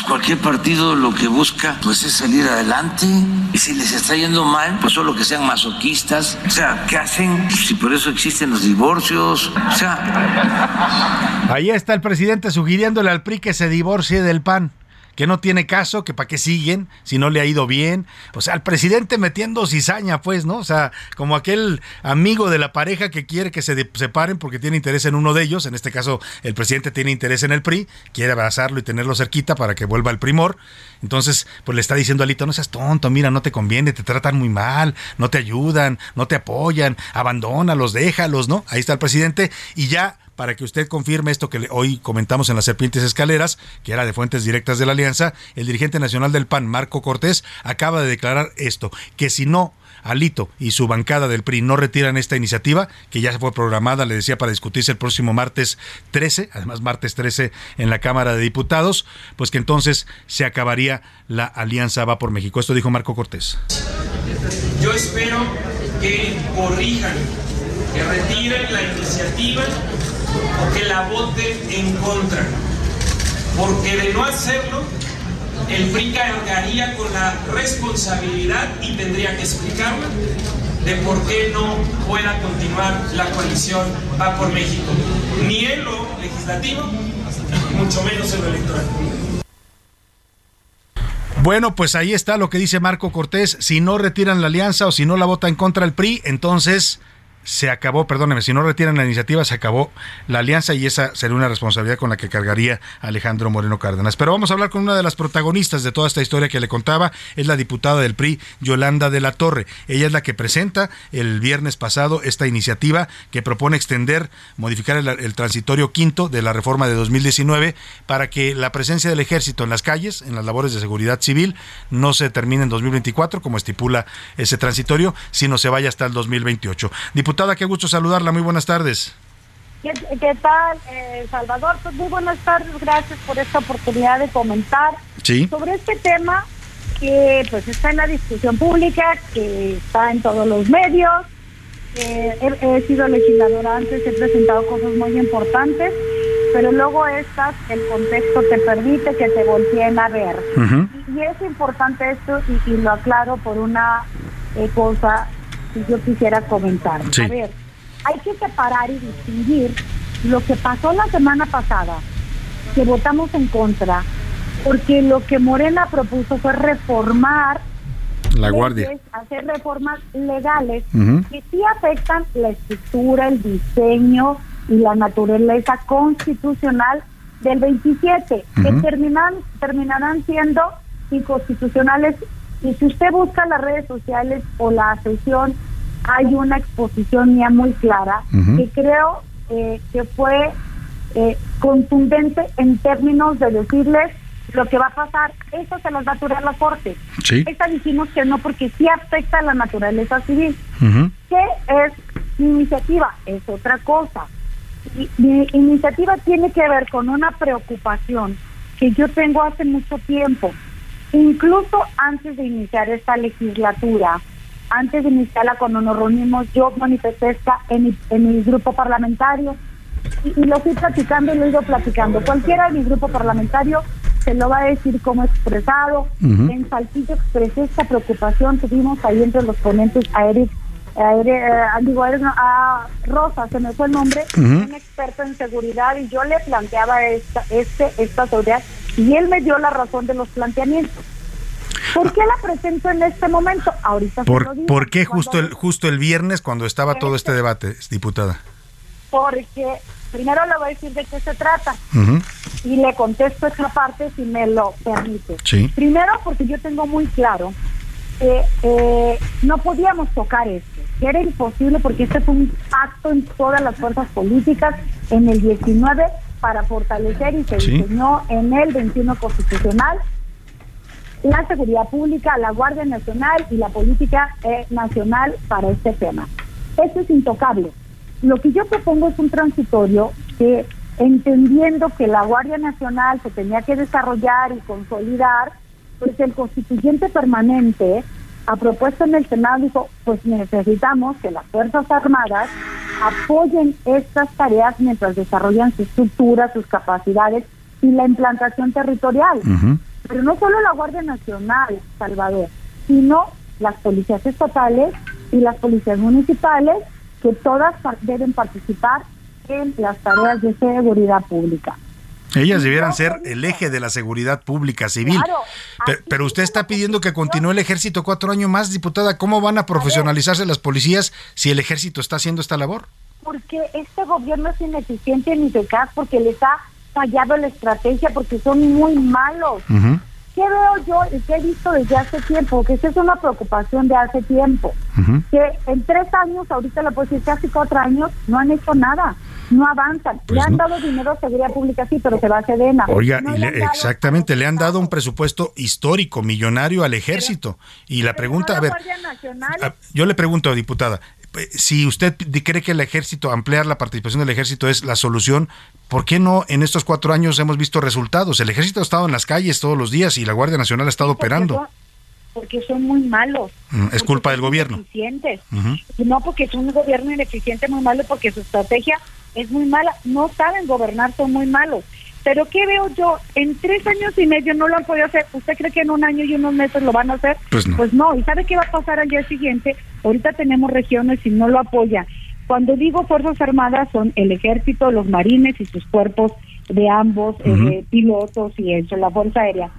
Pues cualquier partido lo que busca pues es salir adelante y si les está yendo mal, pues solo que sean masoquistas. O sea, ¿qué hacen? Si por eso existen los divorcios. O sea... Ahí está el presidente sugiriéndole al PRI que se divorcie del PAN que no tiene caso, que para qué siguen, si no le ha ido bien. O sea, el presidente metiendo cizaña, pues, ¿no? O sea, como aquel amigo de la pareja que quiere que se separen porque tiene interés en uno de ellos, en este caso el presidente tiene interés en el PRI, quiere abrazarlo y tenerlo cerquita para que vuelva el primor. Entonces, pues le está diciendo a Alito, no seas tonto, mira, no te conviene, te tratan muy mal, no te ayudan, no te apoyan, abandónalos, déjalos, ¿no? Ahí está el presidente y ya para que usted confirme esto que hoy comentamos en las serpientes escaleras, que era de fuentes directas de la alianza, el dirigente nacional del PAN, Marco Cortés, acaba de declarar esto, que si no Alito y su bancada del PRI no retiran esta iniciativa, que ya se fue programada, le decía, para discutirse el próximo martes 13, además martes 13 en la Cámara de Diputados, pues que entonces se acabaría la alianza Va por México. Esto dijo Marco Cortés. Yo espero que corrijan, que retiren la iniciativa o que la voten en contra. Porque de no hacerlo, el PRI cargaría con la responsabilidad y tendría que explicarla de por qué no pueda continuar la coalición Va por México, ni en lo legislativo, mucho menos en lo electoral. Bueno, pues ahí está lo que dice Marco Cortés. Si no retiran la alianza o si no la vota en contra el PRI, entonces se acabó, perdóneme, si no retiran la iniciativa, se acabó la alianza y esa sería una responsabilidad con la que cargaría Alejandro Moreno Cárdenas. Pero vamos a hablar con una de las protagonistas de toda esta historia que le contaba, es la diputada del PRI, Yolanda de la Torre. Ella es la que presenta el viernes pasado esta iniciativa que propone extender, modificar el, transitorio quinto de la reforma de 2019 para que la presencia del ejército en las calles, en las labores de seguridad civil, no se termine en 2024, como estipula ese transitorio, sino se vaya hasta el 2028. Diputada, qué gusto saludarla. Muy buenas tardes. ¿Qué, tal, eh, Salvador? Pues muy buenas tardes. Gracias por esta oportunidad de comentar sobre este tema que pues está en la discusión pública, que está en todos los medios. he, sido legisladora antes, he presentado cosas muy importantes, pero luego estas, el contexto te permite que te volteen a ver. y, es importante esto y, lo aclaro por una eh, cosa yo quisiera comentar. A ver, hay que separar y distinguir lo que pasó la semana pasada, que votamos en contra, porque lo que Morena propuso fue reformar la guardia. hacer reformas legales que sí afectan la estructura, el diseño y la naturaleza constitucional del 27, que terminan, terminarán siendo inconstitucionales y si usted busca las redes sociales o la sesión, hay una exposición mía muy clara que creo eh, que fue eh, contundente en términos de decirles lo que va a pasar. Eso se los va a durar la Corte. Sí. Esta dijimos que no porque sí afecta a la naturaleza civil. ¿Qué es mi iniciativa? Es otra cosa. mi iniciativa tiene que ver con una preocupación que yo tengo hace mucho tiempo Incluso antes de iniciar esta legislatura, antes de iniciarla cuando nos reunimos, yo manifesté esta en mi, en mi grupo parlamentario y, lo estoy platicando y lo he ido platicando. Cualquiera de mi grupo parlamentario se lo va a decir como expresado. En Saltillo expresé esta preocupación. Tuvimos ahí entre los ponentes a Eric, a, Eric, a Rosa, se me fue el nombre, un experto en seguridad, y yo le planteaba esta, este, esta seguridad y él me dio la razón de los planteamientos. ¿Por qué la presento en este momento? Ahorita ¿Por, ¿por qué justo el, justo el viernes cuando estaba todo este debate, diputada? Porque primero le voy a decir de qué se trata y le contesto esa parte si me lo permite. Primero porque yo tengo muy claro que eh, no podíamos tocar esto, que era imposible porque este fue un pacto en todas las fuerzas políticas en el 19 para fortalecer y se diseñó en el 21 constitucional la seguridad pública, la Guardia Nacional y la política eh, nacional para este tema. Esto es intocable. Lo que yo propongo es un transitorio que, entendiendo que la Guardia Nacional se tenía que desarrollar y consolidar, pues el constituyente permanente, a propuesta en el Senado, dijo, pues necesitamos que las Fuerzas Armadas apoyen estas tareas mientras desarrollan su estructura, sus capacidades y la implantación territorial. Pero no solo la Guardia Nacional, Salvador, sino las policías estatales y las policías municipales, que todas deben participar en las tareas de seguridad pública. Ellas debieran ser el eje de la seguridad pública civil. pero, usted está pidiendo que continúe el ejército cuatro años más, diputada. ¿Cómo van a profesionalizarse las policías si el ejército está haciendo esta labor? Porque este gobierno es ineficiente ni eficaz, porque les ha fallado la estrategia, porque son muy malos. ¿Qué veo yo y qué he visto desde hace tiempo? Que esa es una preocupación de hace tiempo. Que en tres años, ahorita la puedo decir casi cuatro años, no han hecho nada no avanzan. le pues han dado dinero a seguridad pública, sí, pero se va a Sedena. Oiga, exactamente, le han dado un presupuesto histórico, millonario al ejército. y la pregunta, a ver, yo le pregunto, diputada, si usted cree que el ejército, ampliar la participación del ejército es la solución, ¿por qué no en estos cuatro años hemos visto resultados? El ejército ha estado en las calles todos los días y la Guardia Nacional ha estado operando porque son muy malos. Mm, es culpa del gobierno. No porque es un gobierno ineficiente muy malo, porque su estrategia es muy mala. No saben gobernar, son muy malos. Pero ¿qué veo yo? En tres años y medio no lo han podido hacer. ¿Usted cree que en un año y unos meses lo van a hacer? Pues no. Pues no. ¿Y sabe qué va a pasar al día siguiente? Ahorita tenemos regiones y no lo apoya. Cuando digo Fuerzas Armadas son el ejército, los marines y sus cuerpos de ambos, eh, pilotos y eso, la Fuerza Aérea.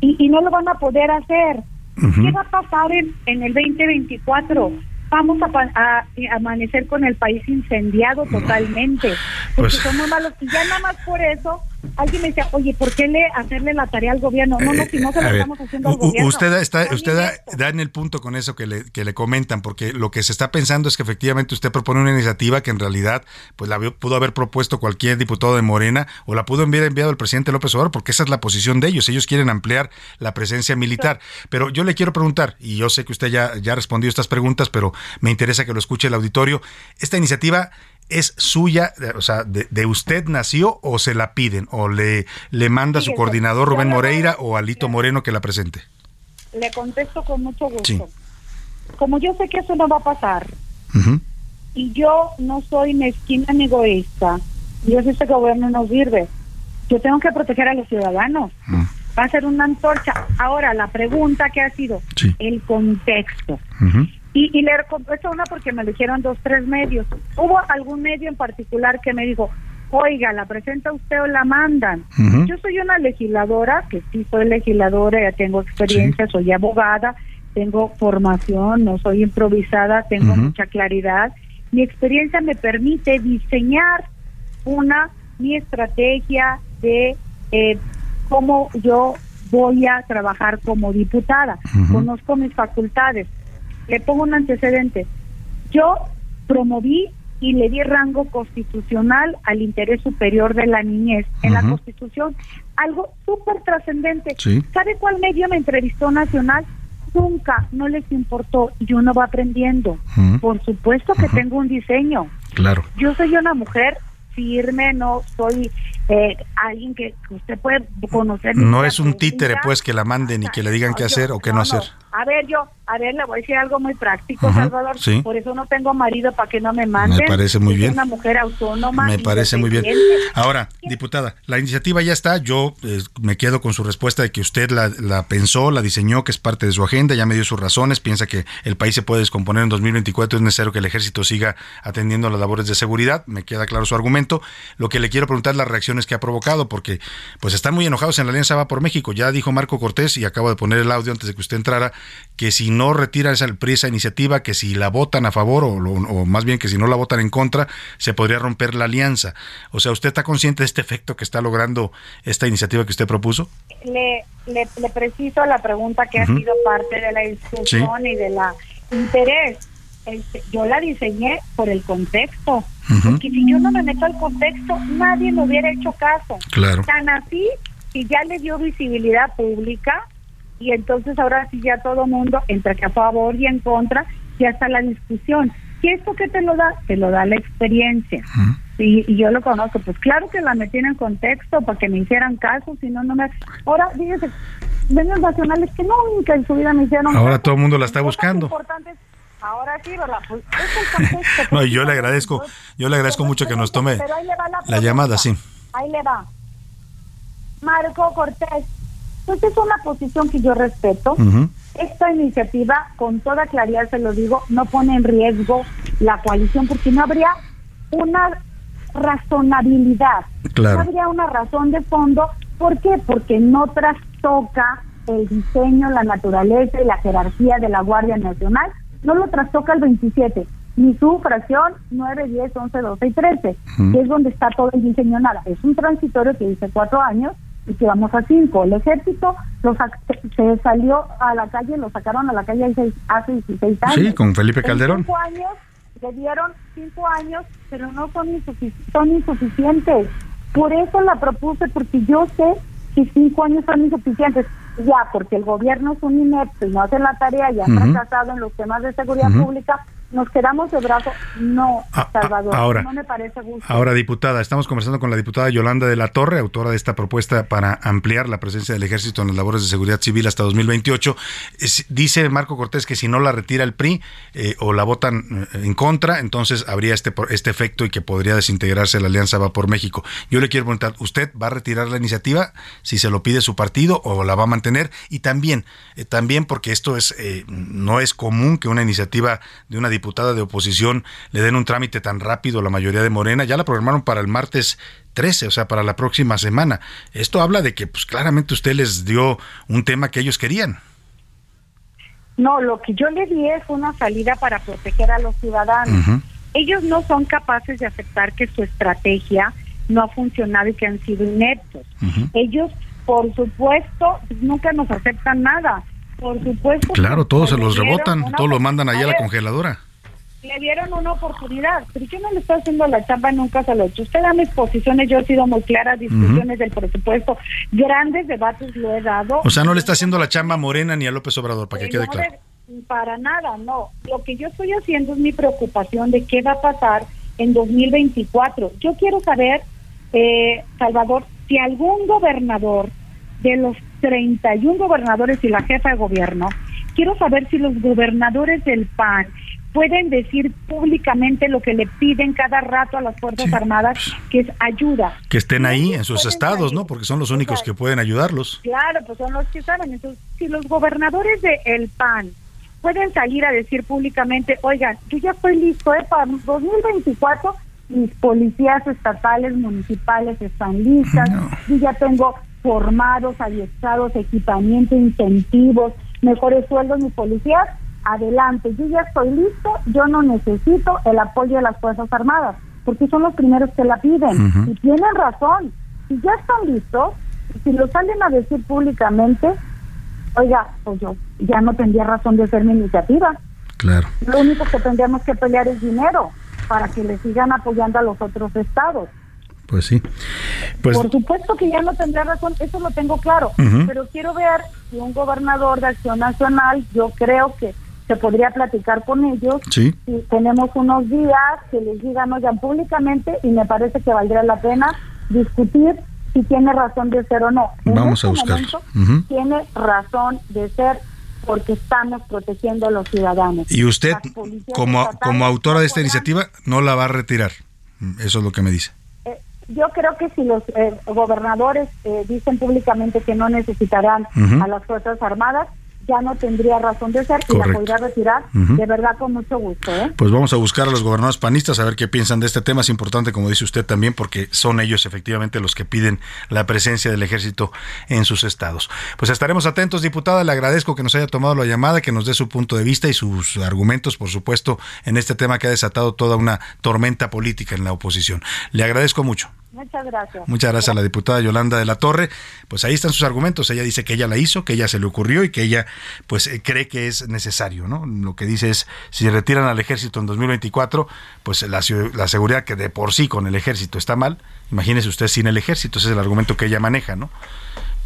Y, y no lo van a poder hacer. ¿Qué va a pasar en, en el 2024? Vamos a, amanecer con el país incendiado totalmente, porque pues somos malos. Y ya nada más por eso alguien me decía, oye, ¿por qué le hacerle la tarea al gobierno? No, no, si no se lo estamos haciendo al gobierno. Usted, está, usted da, en el punto con eso que le, que le comentan, porque lo que se está pensando es que efectivamente usted propone una iniciativa que en realidad pues la pudo haber propuesto cualquier diputado de Morena o la pudo haber enviado el presidente López Obrador, porque esa es la posición de ellos. Ellos quieren ampliar la presencia militar. Pero yo le quiero preguntar, y yo sé que usted ya, ya ha respondido estas preguntas, pero me interesa que lo escuche el auditorio. Esta iniciativa es suya, o sea, de, usted nació o se la piden o le, le manda su coordinador Rubén Moreira o Alito Moreno que la presente? Le contesto con mucho gusto. Como yo sé que eso no va a pasar y yo no soy mezquina ni egoísta, yo sé que este gobierno no sirve, yo tengo que proteger a los ciudadanos. Va a ser una antorcha. Ahora, la pregunta que ha sido, el contexto. Y, y le contesto una porque me eligieron dos, tres medios. Hubo algún medio en particular que me dijo, oiga, ¿la presenta usted o la mandan? Yo soy una legisladora, que sí soy legisladora, ya tengo experiencia, soy abogada, tengo formación, no soy improvisada, tengo mucha claridad. Mi experiencia me permite diseñar una, mi estrategia de eh, cómo yo voy a trabajar como diputada. Conozco mis facultades le pongo un antecedente. Yo promoví y le di rango constitucional al interés superior de la niñez en la Constitución. Algo súper trascendente. ¿Sabe cuál medio me entrevistó nacional? Nunca, no les importó. Y uno va aprendiendo. Por supuesto que tengo un diseño. Claro. Yo soy una mujer firme, no soy eh, alguien que usted puede conocer. No es un títere, pues, que la manden y que le digan qué hacer o qué no, hacer. A ver, yo, a ver, le voy a decir algo muy práctico, Salvador. Por eso no tengo marido para que no me manden. Me parece muy bien. una mujer autónoma. Me parece muy bien. Ahora, diputada, la iniciativa ya está. Yo eh, me quedo con su respuesta de que usted la, la, pensó, la diseñó, que es parte de su agenda, ya me dio sus razones. Piensa que el país se puede descomponer en 2024. Es necesario que el ejército siga atendiendo las labores de seguridad. Me queda claro su argumento. Lo que le quiero preguntar es las reacciones que ha provocado, porque pues están muy enojados en la Alianza Va por México. Ya dijo Marco Cortés, y acabo de poner el audio antes de que usted entrara, que si no retira esa, esa iniciativa, que si la votan a favor o, más bien que si no la votan en contra, se podría romper la alianza. O sea, ¿usted está consciente de este efecto que está logrando esta iniciativa que usted propuso? Le, le, preciso la pregunta que ha sido parte de la discusión y de la interés. Este, yo la diseñé por el contexto. Porque si yo no me meto al contexto, nadie me hubiera hecho caso. Claro. Tan así, si ya le dio visibilidad pública, y entonces ahora sí ya todo mundo, entre que a favor y en contra, ya está la discusión. ¿Y esto qué te lo da? Te lo da la experiencia. y, yo lo conozco. Pues claro que la metí en el contexto para que me hicieran caso, si no, no me... Ahora, fíjese, medios nacionales que nunca en su vida me hicieron Ahora todo el mundo la está buscando. Ahora sí, ¿verdad? Pues no, y yo le agradezco, yo le agradezco mucho que nos tome la, llamada, sí. Ahí le va. Marco Cortés, pues es una posición que yo respeto. Esta iniciativa, con toda claridad se lo digo, no pone en riesgo la coalición porque no habría una razonabilidad. No habría una razón de fondo. ¿Por qué? Porque no trastoca el diseño, la naturaleza y la jerarquía de la Guardia Nacional. No lo trastoca el 27, ni su fracción 9, 10, 11, 12 y 13, que es donde está todo el diseño nada. Es un transitorio que dice cuatro años y que vamos a cinco. El ejército los se salió a la calle, lo sacaron a la calle hace 16 años. Sí, con Felipe Calderón. cinco años, le dieron cinco años, pero no son, son insuficientes. Por eso la propuse, porque yo sé que cinco años son insuficientes. Ya, porque el gobierno es un inepto y no hace la tarea y ha fracasado en los temas de seguridad pública, nos quedamos de brazo. No, Salvador, ahora, no me parece justo. Ahora, diputada, estamos conversando con la diputada Yolanda de la Torre, autora de esta propuesta para ampliar la presencia del ejército en las labores de seguridad civil hasta 2028. dice Marco Cortés que si no la retira el PRI eh, o la votan eh, en contra, entonces habría este, este efecto y que podría desintegrarse la Alianza Va por México. Yo le quiero preguntar, ¿usted va a retirar la iniciativa si se lo pide su partido o la va a mantener? Y también, eh, también porque esto es no es común que una iniciativa de una diputada de oposición le den un trámite tan rápido a la mayoría de Morena. Ya la programaron para el martes 13, o sea, para la próxima semana. Esto habla de que, pues claramente usted les dio un tema que ellos querían. No, lo que yo le di es una salida para proteger a los ciudadanos. Ellos no son capaces de aceptar que su estrategia no ha funcionado y que han sido ineptos. Ellos, por supuesto, nunca nos aceptan nada. Por supuesto. Claro, todos se los rebotan, todos lo mandan allá a la congeladora le dieron una oportunidad, pero yo no le estoy haciendo la chamba, nunca se lo he hecho. Usted da mis posiciones, yo he sido muy clara, discusiones del presupuesto, grandes debates lo he dado. O sea, no le está haciendo la chamba a Morena ni a López Obrador, para que quede claro. para nada, no. Lo que yo estoy haciendo es mi preocupación de qué va a pasar en 2024. Yo quiero saber, eh, Salvador, si algún gobernador de los 31 gobernadores y la jefa de gobierno, quiero saber si los gobernadores del PAN pueden decir públicamente lo que le piden cada rato a las Fuerzas Armadas, que es ayuda. Que estén ahí en sus estados, ¿no? Porque son los únicos que pueden ayudarlos. Claro, pues son los que saben. Entonces, si los gobernadores de El PAN pueden salir a decir públicamente, oigan, yo ya estoy listo, ¿eh? Para 2024 mis policías estatales, municipales están listas, yo ya tengo formados, adiestrados, equipamiento, incentivos, mejores sueldos mis policías, adelante, yo ya estoy listo, yo no necesito el apoyo de las Fuerzas Armadas, porque son los primeros que la piden. Y tienen razón, si ya están listos, si lo salen a decir públicamente, oiga, pues yo ya no tendría razón de hacer mi iniciativa. Claro. Lo único que tendríamos que pelear es dinero para que le sigan apoyando a los otros estados. Pues sí. Pues... Por supuesto que ya no tendría razón, eso lo tengo claro, pero quiero ver si un gobernador de Acción Nacional, yo creo que se podría platicar con ellos. Sí. Y tenemos unos días que les digan, oigan, públicamente, y me parece que valdría la pena discutir si tiene razón de ser o no. Vamos a este buscarlo. Tiene razón de ser porque estamos protegiendo a los ciudadanos. Y usted, como, como autora de esta iniciativa, no la va a retirar. Eso es lo que me dice. Yo creo que si los eh, gobernadores eh, dicen públicamente que no necesitarán a las Fuerzas Armadas, ya no tendría razón de ser y la podría retirar de verdad con mucho gusto. ¿eh? Pues vamos a buscar a los gobernadores panistas a ver qué piensan de este tema. Es importante, como dice usted también, porque son ellos efectivamente los que piden la presencia del ejército en sus estados. Pues estaremos atentos, diputada. Le agradezco que nos haya tomado la llamada, que nos dé su punto de vista y sus argumentos, por supuesto, en este tema que ha desatado toda una tormenta política en la oposición. Le agradezco mucho. Muchas gracias. Muchas gracias a la diputada Yolanda de la Torre. Pues ahí están sus argumentos. Ella dice que ella la hizo, que ella se le ocurrió y que ella pues eh, cree que es necesario, ¿no? Lo que dice es si retiran al ejército en 2024, pues la, la seguridad que de por sí con el ejército está mal, imagínese usted sin el ejército, ese es el argumento que ella maneja, ¿no?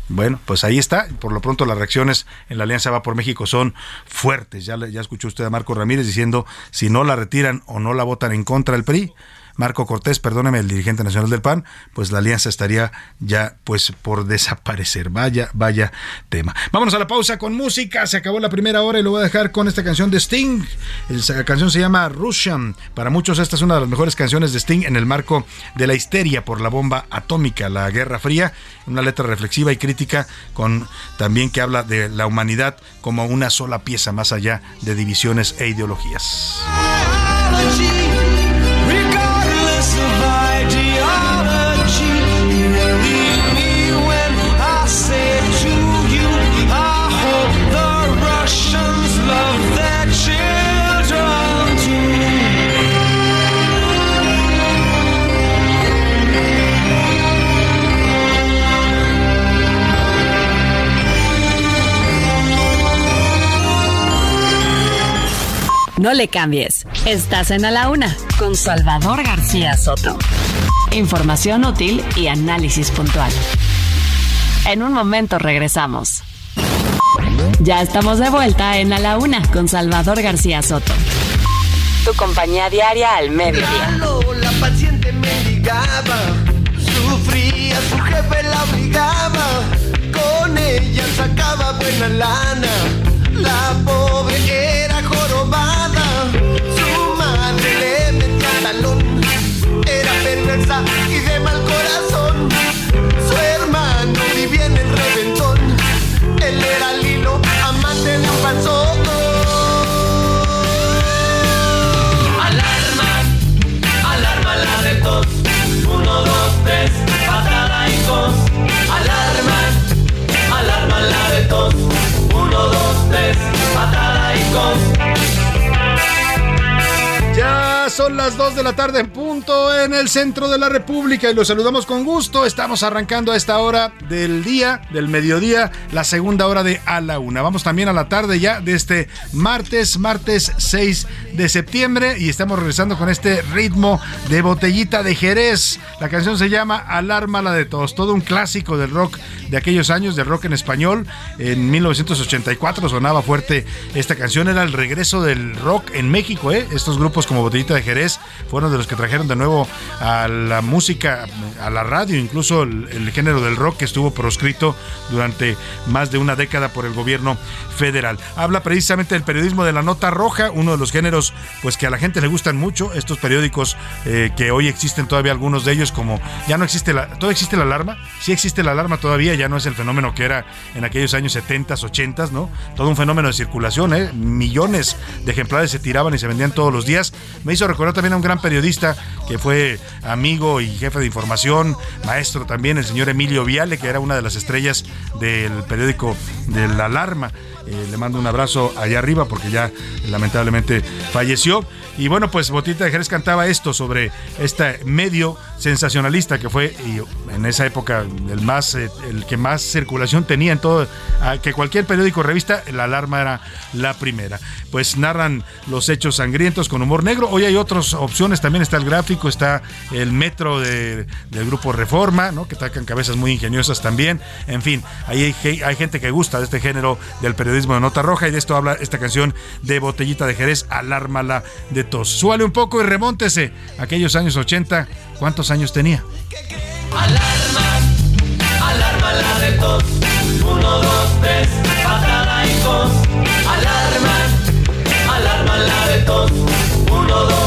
Bueno, pues ahí está. Por lo pronto las reacciones en la Alianza Va por México son fuertes. Ya, ya escuchó usted a Marco Ramírez diciendo si no la retiran o no la votan en contra del PRI, Marco Cortés, perdóneme, el dirigente nacional del PAN, pues la alianza estaría ya pues por desaparecer. Vaya, vaya tema. Vámonos a la pausa con música. Se acabó la primera hora y lo voy a dejar con esta canción de Sting. La canción se llama Russian. Para muchos esta es una de las mejores canciones de Sting en el marco de la histeria por la bomba atómica, la Guerra Fría. Una letra reflexiva y crítica con también que habla de la humanidad como una sola pieza más allá de divisiones e ideologías. No le cambies. Estás en A la Una con Salvador García Soto. Información útil y análisis puntual. En un momento regresamos. Ya estamos de vuelta en A la Una con Salvador García Soto. Tu compañía diaria al mediodía. La paciente mendigaba, sufría, su jefe la obligaba, con ella sacaba buena lana, la pobre era tres, patada y cos. Son las 2 de la tarde en punto en el centro de la República y los saludamos con gusto. Estamos arrancando a esta hora del día, del mediodía, la segunda hora de a la una. Vamos también a la tarde ya de este martes, martes 6 de septiembre y estamos regresando con este ritmo de botellita de Jerez. La canción se llama Alarma la de todos, todo un clásico del rock de aquellos años, del rock en español. En 1984 sonaba fuerte esta canción, era el regreso del rock en México, ¿eh? Estos grupos como Botellita de Jerez fueron de los que trajeron de nuevo a la música, a la radio, incluso el, género del rock que estuvo proscrito durante más de una década por el gobierno federal. Habla precisamente del periodismo de la nota roja, uno de los géneros pues que a la gente le gustan mucho, estos periódicos eh, que hoy existen todavía algunos de ellos como ya no existe la, todavía existe la alarma, sí existe la alarma todavía, ya no es el fenómeno que era en aquellos años 70s, 80s, ¿no? Todo un fenómeno de circulación, ¿eh? millones de ejemplares se tiraban y se vendían todos los días. Me hizo recordar también a un gran periodista que fue amigo y jefe de información, maestro también, el señor Emilio Viale, que era una de las estrellas del periódico de la alarma. Eh, le mando un abrazo allá arriba porque ya lamentablemente falleció. Y bueno, pues Botita de Jerez cantaba esto sobre este medio sensacionalista que fue en esa época el más eh, el que más circulación tenía en todo ah, que cualquier periódico o revista la alarma era la primera. Pues narran los hechos sangrientos con humor negro. Hoy hay otras opciones también está el gráfico está el metro de- del grupo Reforma no que tacan cabezas muy ingeniosas también. En fin ahí hay, hay gente que gusta de este género del periodismo de nota roja y de esto habla esta canción de Botellita de Jerez alármala de tos súale un poco y remóntese aquellos años 80 ¿cuántos años tenía? Alarma la de tos. Uno, dos, tres, patada y cos. Alarma, alarma la de tos. Uno, dos,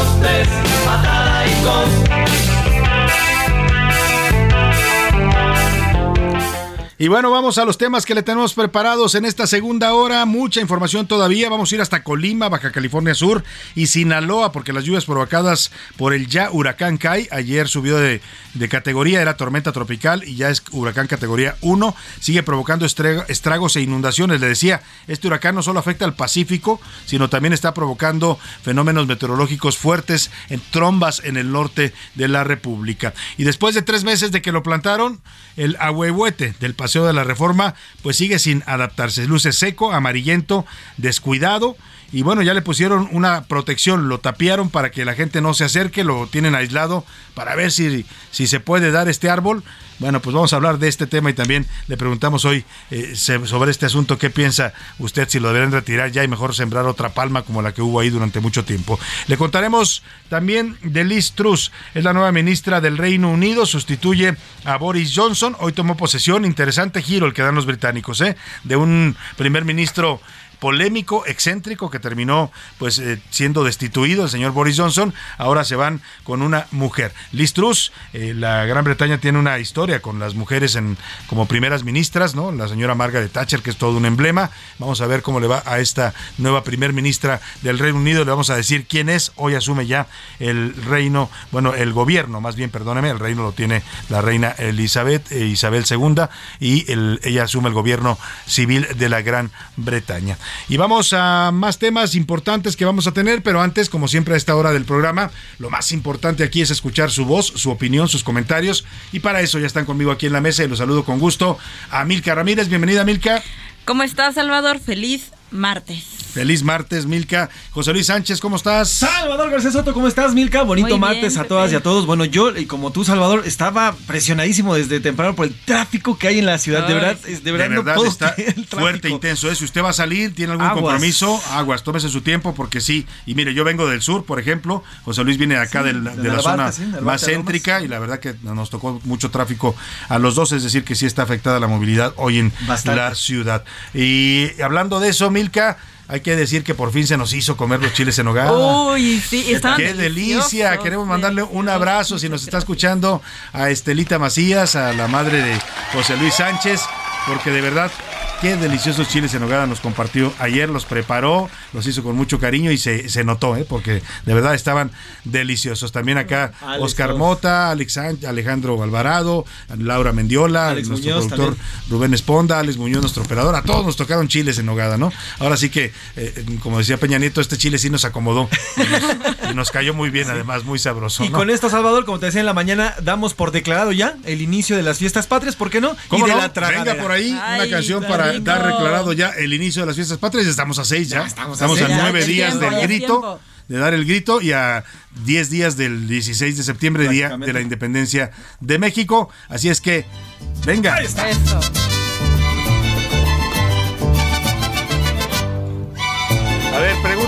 Y bueno, vamos a los temas que le tenemos preparados en esta segunda hora. Mucha información todavía. Vamos a ir hasta Colima, Baja California Sur y Sinaloa, porque las lluvias provocadas por el ya huracán Kai, ayer subió de, de categoría, era tormenta tropical y ya es huracán categoría 1. Sigue provocando estragos e inundaciones. Le decía, este huracán no solo afecta al Pacífico, sino también está provocando fenómenos meteorológicos fuertes en trombas en el norte de la República. Y después de tres meses de que lo plantaron, el ahuehuete del De la Reforma, pues sigue sin adaptarse. Luce seco, amarillento, descuidado y bueno, ya le pusieron una protección, lo tapiaron para que la gente no se acerque, lo tienen aislado para ver si, si se puede dar este árbol. Bueno, pues vamos a hablar de este tema y también le preguntamos hoy eh, sobre este asunto, ¿qué piensa usted si lo deberían retirar ya y mejor sembrar otra palma como la que hubo ahí durante mucho tiempo? Le contaremos también de Liz Truss, es la nueva ministra del Reino Unido, sustituye a Boris Johnson, hoy tomó posesión, interesante giro el que dan los británicos, ¿eh? de un primer ministro polémico, excéntrico, que terminó pues eh, siendo destituido el señor Boris Johnson. Ahora se van con una mujer. Liz Truss, eh, la Gran Bretaña tiene una historia con las mujeres en, como primeras ministras, ¿no? La señora Margaret Thatcher, que es todo un emblema. Vamos a ver cómo le va a esta nueva primer ministra del Reino Unido. Le vamos a decir quién es. Hoy asume ya el reino, bueno, el gobierno, más bien, perdóneme, el reino lo tiene la reina Elizabeth, eh, Isabel II, y ella asume el gobierno civil de la Gran Bretaña. Y vamos a más temas importantes que vamos a tener, pero antes, como siempre a esta hora del programa, lo más importante aquí es escuchar su voz, su opinión, sus comentarios. Y para eso ya están conmigo aquí en la mesa y los saludo con gusto a Milka Ramírez. Bienvenida, Milka. ¿Cómo estás, Salvador? Feliz martes. Feliz martes, Milka. José Luis Sánchez, ¿cómo estás? Salvador García Soto, ¿cómo estás, Milka? Bonito martes a todas y a todos. Bueno, yo, y como tú, Salvador, estaba presionadísimo desde temprano por el tráfico que hay en la ciudad. de verdad, es, de verdad, está fuerte, intenso. ¿eh? Si usted va a salir, tiene algún compromiso, aguas, tómese su tiempo porque sí. Y mire, yo vengo del sur, por ejemplo. José Luis viene acá de, la, zona más céntrica y la verdad que nos tocó mucho tráfico a los dos, es decir, que sí está afectada la movilidad hoy en la ciudad. Y hablando de eso, Milka, hay que decir que por fin se nos hizo comer los chiles en hogar. Uy, sí, estaban Qué delicia. Queremos mandarle un abrazo si nos está escuchando a Estelita Macías, a la madre de José Luis Sánchez, porque de verdad Qué deliciosos chiles en hogada nos compartió ayer, los preparó, los hizo con mucho cariño y se, se notó, ¿eh? porque de verdad estaban deliciosos. También acá Oscar Mota, Alex Alejandro Alvarado, Laura Mendiola, nuestro productor Rubén Esponda, Alex Muñoz, nuestro operador, a todos nos tocaron chiles en hogada, ¿no? Ahora sí que, eh, como decía Peña Nieto, este chile sí nos acomodó y nos, cayó muy bien, además, muy sabroso. Y con esto, Salvador, como te decía en la mañana, damos por declarado ya el inicio de las fiestas patrias, ¿por qué no? y de la Venga por ahí una canción para dar declarado ya el inicio de las fiestas patrias. Estamos a seis ya. estamos, a, nueve días del grito, de dar el grito y a diez días del 16 de septiembre, día de la independencia de México. Así es que, venga. A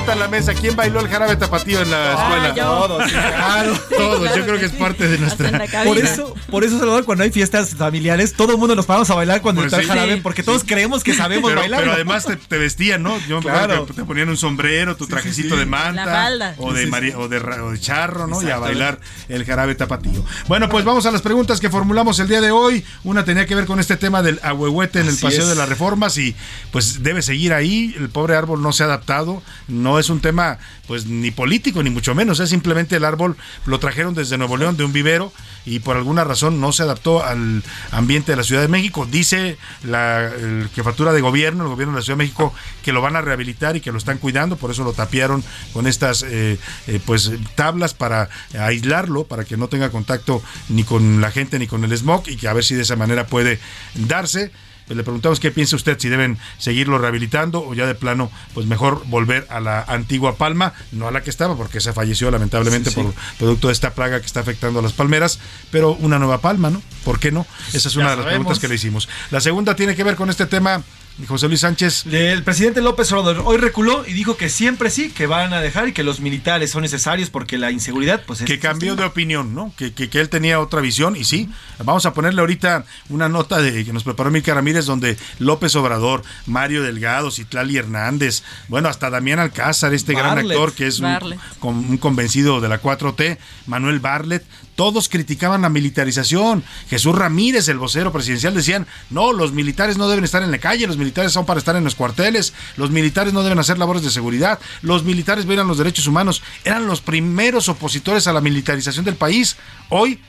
pregunta en la mesa, ¿quién bailó el jarabe tapatío en la escuela? Todos, claro, todos. Yo creo que es parte de nuestra. Por eso, por eso, Salvador, cuando hay fiestas familiares, todo el mundo nos paramos a bailar cuando pues está el jarabe, porque todos creemos que sabemos bailar. Pero además te, vestían, ¿no? Yo claro. te ponían un sombrero, tu trajecito de manta. O de, o, de, charro, ¿no? Y a bailar el jarabe tapatío. Bueno, pues vamos a las preguntas que formulamos el día de hoy. Una tenía que ver con este tema del ahuehuete en el Paseo de las Reformas y pues debe seguir ahí. El pobre árbol no se ha adaptado no es un tema pues ni político ni mucho menos, es simplemente el árbol lo trajeron desde Nuevo León de un vivero y por alguna razón no se adaptó al ambiente de la Ciudad de México. Dice la jefatura de gobierno, el gobierno de la Ciudad de México, que lo van a rehabilitar y que lo están cuidando, por eso lo tapiaron con estas eh, eh, pues tablas para aislarlo, para que no tenga contacto ni con la gente ni con el smog y que a ver si de esa manera puede darse. Pues le preguntamos qué piensa usted, si deben seguirlo rehabilitando o ya de plano, pues mejor volver a la antigua palma, no a la que estaba, porque se falleció lamentablemente por producto de esta plaga que está afectando a las palmeras, pero una nueva palma, ¿no? ¿Por qué no? Esa es una de las preguntas que le hicimos. La segunda tiene que ver con este tema José Luis Sánchez. El presidente López Obrador hoy reculó y dijo que siempre sí, que van a dejar y que los militares son necesarios porque la inseguridad, pues es. Que cambió de opinión, ¿no? Que, que, él tenía otra visión y sí. Vamos a ponerle ahorita una nota de que nos preparó Milka Ramírez donde López Obrador, Mario Delgado, Citlali Hernández, bueno, hasta Damián Alcázar, este gran actor que es un, un convencido de la 4T, Manuel Barlet, todos criticaban la militarización. Jesús Ramírez, el vocero presidencial, decían, no, los militares no deben estar en la calle, los militares son para estar en los cuarteles, los militares no deben hacer labores de seguridad, los militares vean los derechos humanos. Eran los primeros opositores a la militarización del país. Hoy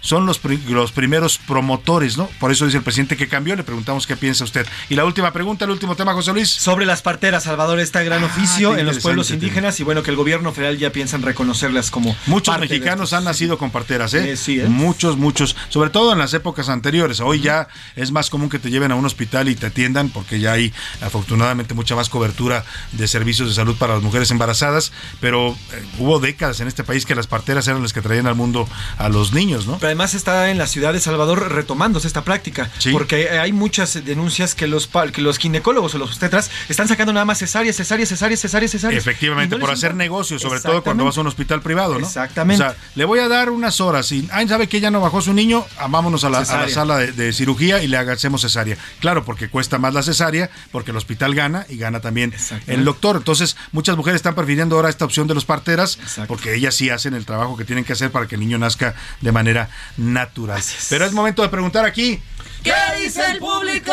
son los, los primeros promotores, ¿no? Por eso dice el presidente que cambió, le preguntamos qué piensa usted. Y la última pregunta, el último tema, José Luis. Sobre las parteras, Salvador, está gran ah, oficio en los pueblos indígenas y bueno, que el gobierno federal ya piensa en reconocerlas como... Muchos mexicanos han nacido con parteras, ¿eh? sí, ¿eh? Muchos, muchos, sobre todo en las épocas anteriores. Hoy ya es más común que te lleven a un hospital y te atiendan porque ya hay afortunadamente mucha más cobertura de servicios de salud para las mujeres embarazadas, pero eh, hubo décadas en este país que las parteras eran las que traían al mundo a los niños, ¿no? Pero además está en la ciudad de Salvador retomándose esta práctica, porque hay muchas denuncias que los, que los ginecólogos o los obstetras están sacando nada más cesáreas, cesáreas, cesáreas, cesáreas, cesáreas. Efectivamente, por hacer negocios, sobre todo cuando vas a un hospital privado, ¿no? Exactamente. O sea, le voy a dar unas horas y, ay, ¿sabe que ya no bajó su niño? Ah, vámonos a la, sala de, cirugía y le hagamos cesárea. Claro, porque cuesta más la cesárea, porque el hospital gana y gana también el doctor. Entonces, muchas mujeres están prefiriendo ahora esta opción de los parteras, porque ellas sí hacen el trabajo que tienen que hacer para que el niño nazca de manera natural. Pero es momento de preguntar aquí. ¿Qué dice el público?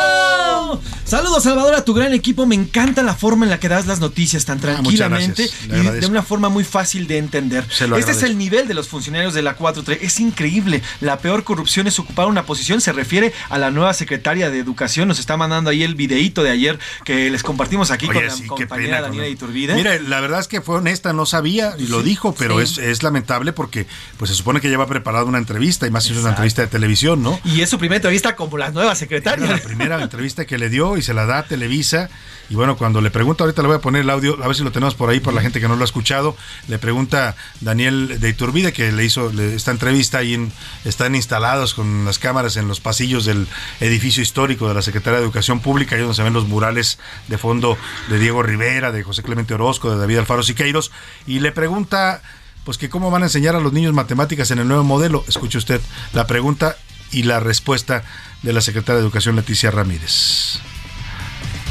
Saludos, Salvador, a tu gran equipo. Me encanta la forma en la que das las noticias tan ah, tranquilamente y de una forma muy fácil de entender. Este es el nivel de los funcionarios de la 4.3. Es increíble. La peor corrupción es ocupar una posición. Se refiere a la nueva secretaria de Educación. Nos está mandando ahí el videíto de ayer que les compartimos aquí con la compañera Daniela Iturbide. Mira, la verdad es que fue honesta, no sabía y lo dijo, pero es, es, lamentable porque pues se supone que lleva preparada una entrevista y más si es una entrevista de televisión, ¿no? Y es su primera entrevista como la nueva secretaria. la primera entrevista que le dio y se la da Televisa. Y bueno, cuando le pregunta, ahorita le voy a poner el audio, a ver si lo tenemos por ahí por la gente que no lo ha escuchado. Le pregunta Daniel de Iturbide, que le hizo esta entrevista y están instalados con las cámaras en los pasillos del edificio histórico de la Secretaría de Educación Pública, ahí donde se ven los murales de fondo de Diego Rivera, de José Clemente Orozco, de David Alfaro Siqueiros. Y le pregunta pues que cómo van a enseñar a los niños matemáticas en el nuevo modelo. Escuche usted la pregunta y la respuesta de la secretaria de Educación Leticia Ramírez.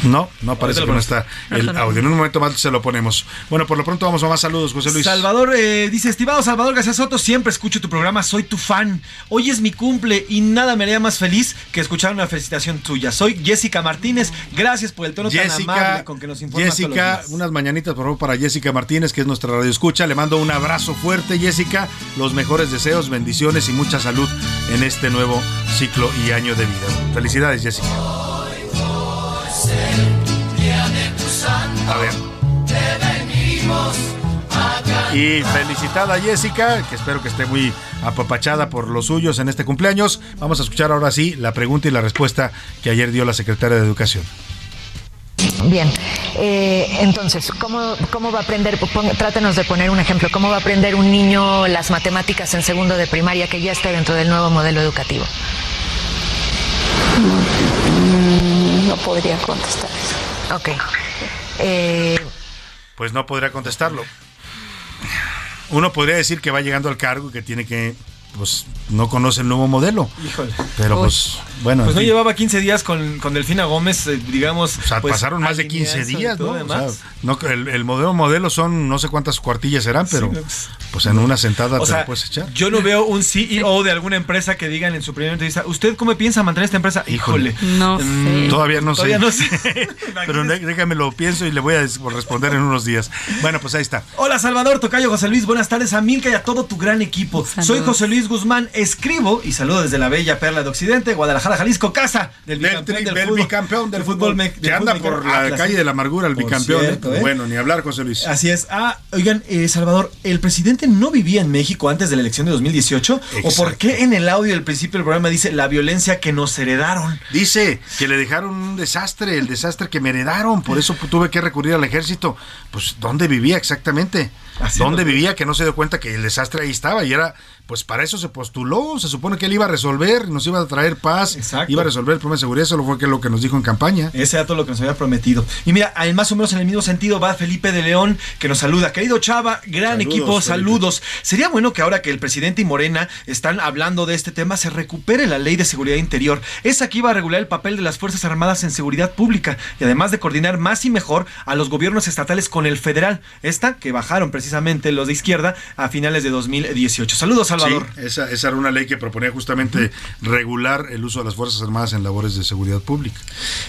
No, no parece que no está el audio. En un momento más se lo ponemos. Bueno, por lo pronto vamos a más saludos, José Luis. Salvador eh, dice, estimado Salvador García Soto, siempre escucho tu programa, soy tu fan. Hoy es mi cumple y nada me haría más feliz que escuchar una felicitación tuya. Soy Jessica Martínez, gracias por el tono tan amable con que nos informas Jessica, unas mañanitas por favor para Jessica Martínez, que es nuestra radio escucha. Le mando un abrazo fuerte, Jessica. Los mejores deseos, bendiciones y mucha salud en este nuevo ciclo y año de vida. Felicidades, Jessica. A ver. Y felicitada a Jessica, que espero que esté muy apapachada por los suyos en este cumpleaños. Vamos a escuchar ahora sí la pregunta y la respuesta que ayer dio la secretaria de Educación. Bien, eh, entonces, ¿cómo, ¿cómo va a aprender? trátenos de poner un ejemplo. ¿Cómo va a aprender un niño las matemáticas en segundo de primaria que ya está dentro del nuevo modelo educativo? No podría contestar eso. Ok. Eh, pues no podría contestarlo. Uno podría decir que va llegando al cargo y que tiene que pues no conoce el nuevo modelo. Híjole. Pero pues bueno. Pues no llevaba 15 días con, con Delfina Gómez, eh, digamos. O sea, pues, pasaron más de 15 días, ¿no? no el, modelo modelo son no sé cuántas cuartillas serán, pero pues, pues, en una sentada te lo puedes echar. Yo no veo un CEO de alguna empresa que digan en su primera entrevista, ¿usted cómo piensa mantener esta empresa? Híjole. No mm, Todavía no sé. No sé. pero déjame lo pienso y le voy a responder en unos días. Bueno, pues ahí está. Hola Salvador, Tocayo, José Luis, buenas tardes a Milka y a todo tu gran equipo. Soy José Luis Guzmán escribo y saludo desde la bella Perla de Occidente, Guadalajara, Jalisco, casa del bicampeón del, fútbol. que anda por la calle de la amargura, el bicampeón. ¿eh? ¿eh? Bueno, ni hablar, José Luis. Así es. Ah, oigan, eh, Salvador, ¿el presidente no vivía en México antes de la elección de 2018? ¿O por qué en el audio del principio del programa dice la violencia que nos heredaron? Dice que le dejaron un desastre, el desastre que me heredaron, por eso tuve que recurrir al ejército. Pues, ¿dónde vivía exactamente? ¿Dónde vivía que no se dio cuenta que el desastre ahí estaba y era pues para eso se postuló, se supone que él iba a resolver, nos iba a traer paz, iba a resolver el problema de seguridad, eso fue lo que nos dijo en campaña. Ese era todo lo que nos había prometido. Y mira, más o menos en el mismo sentido va Felipe de León, que nos saluda. Querido Chava, gran equipo, saludos. Sería bueno que ahora que el presidente y Morena están hablando de este tema, se recupere la ley de seguridad interior. Esa que iba a regular el papel de las Fuerzas Armadas en seguridad pública y además de coordinar más y mejor a los gobiernos estatales con el federal. Esta que bajaron precisamente los de izquierda, a finales de 2018. Saludos, Salvador. Sí, esa, esa era una ley que proponía justamente regular el uso de las Fuerzas Armadas en labores de seguridad pública.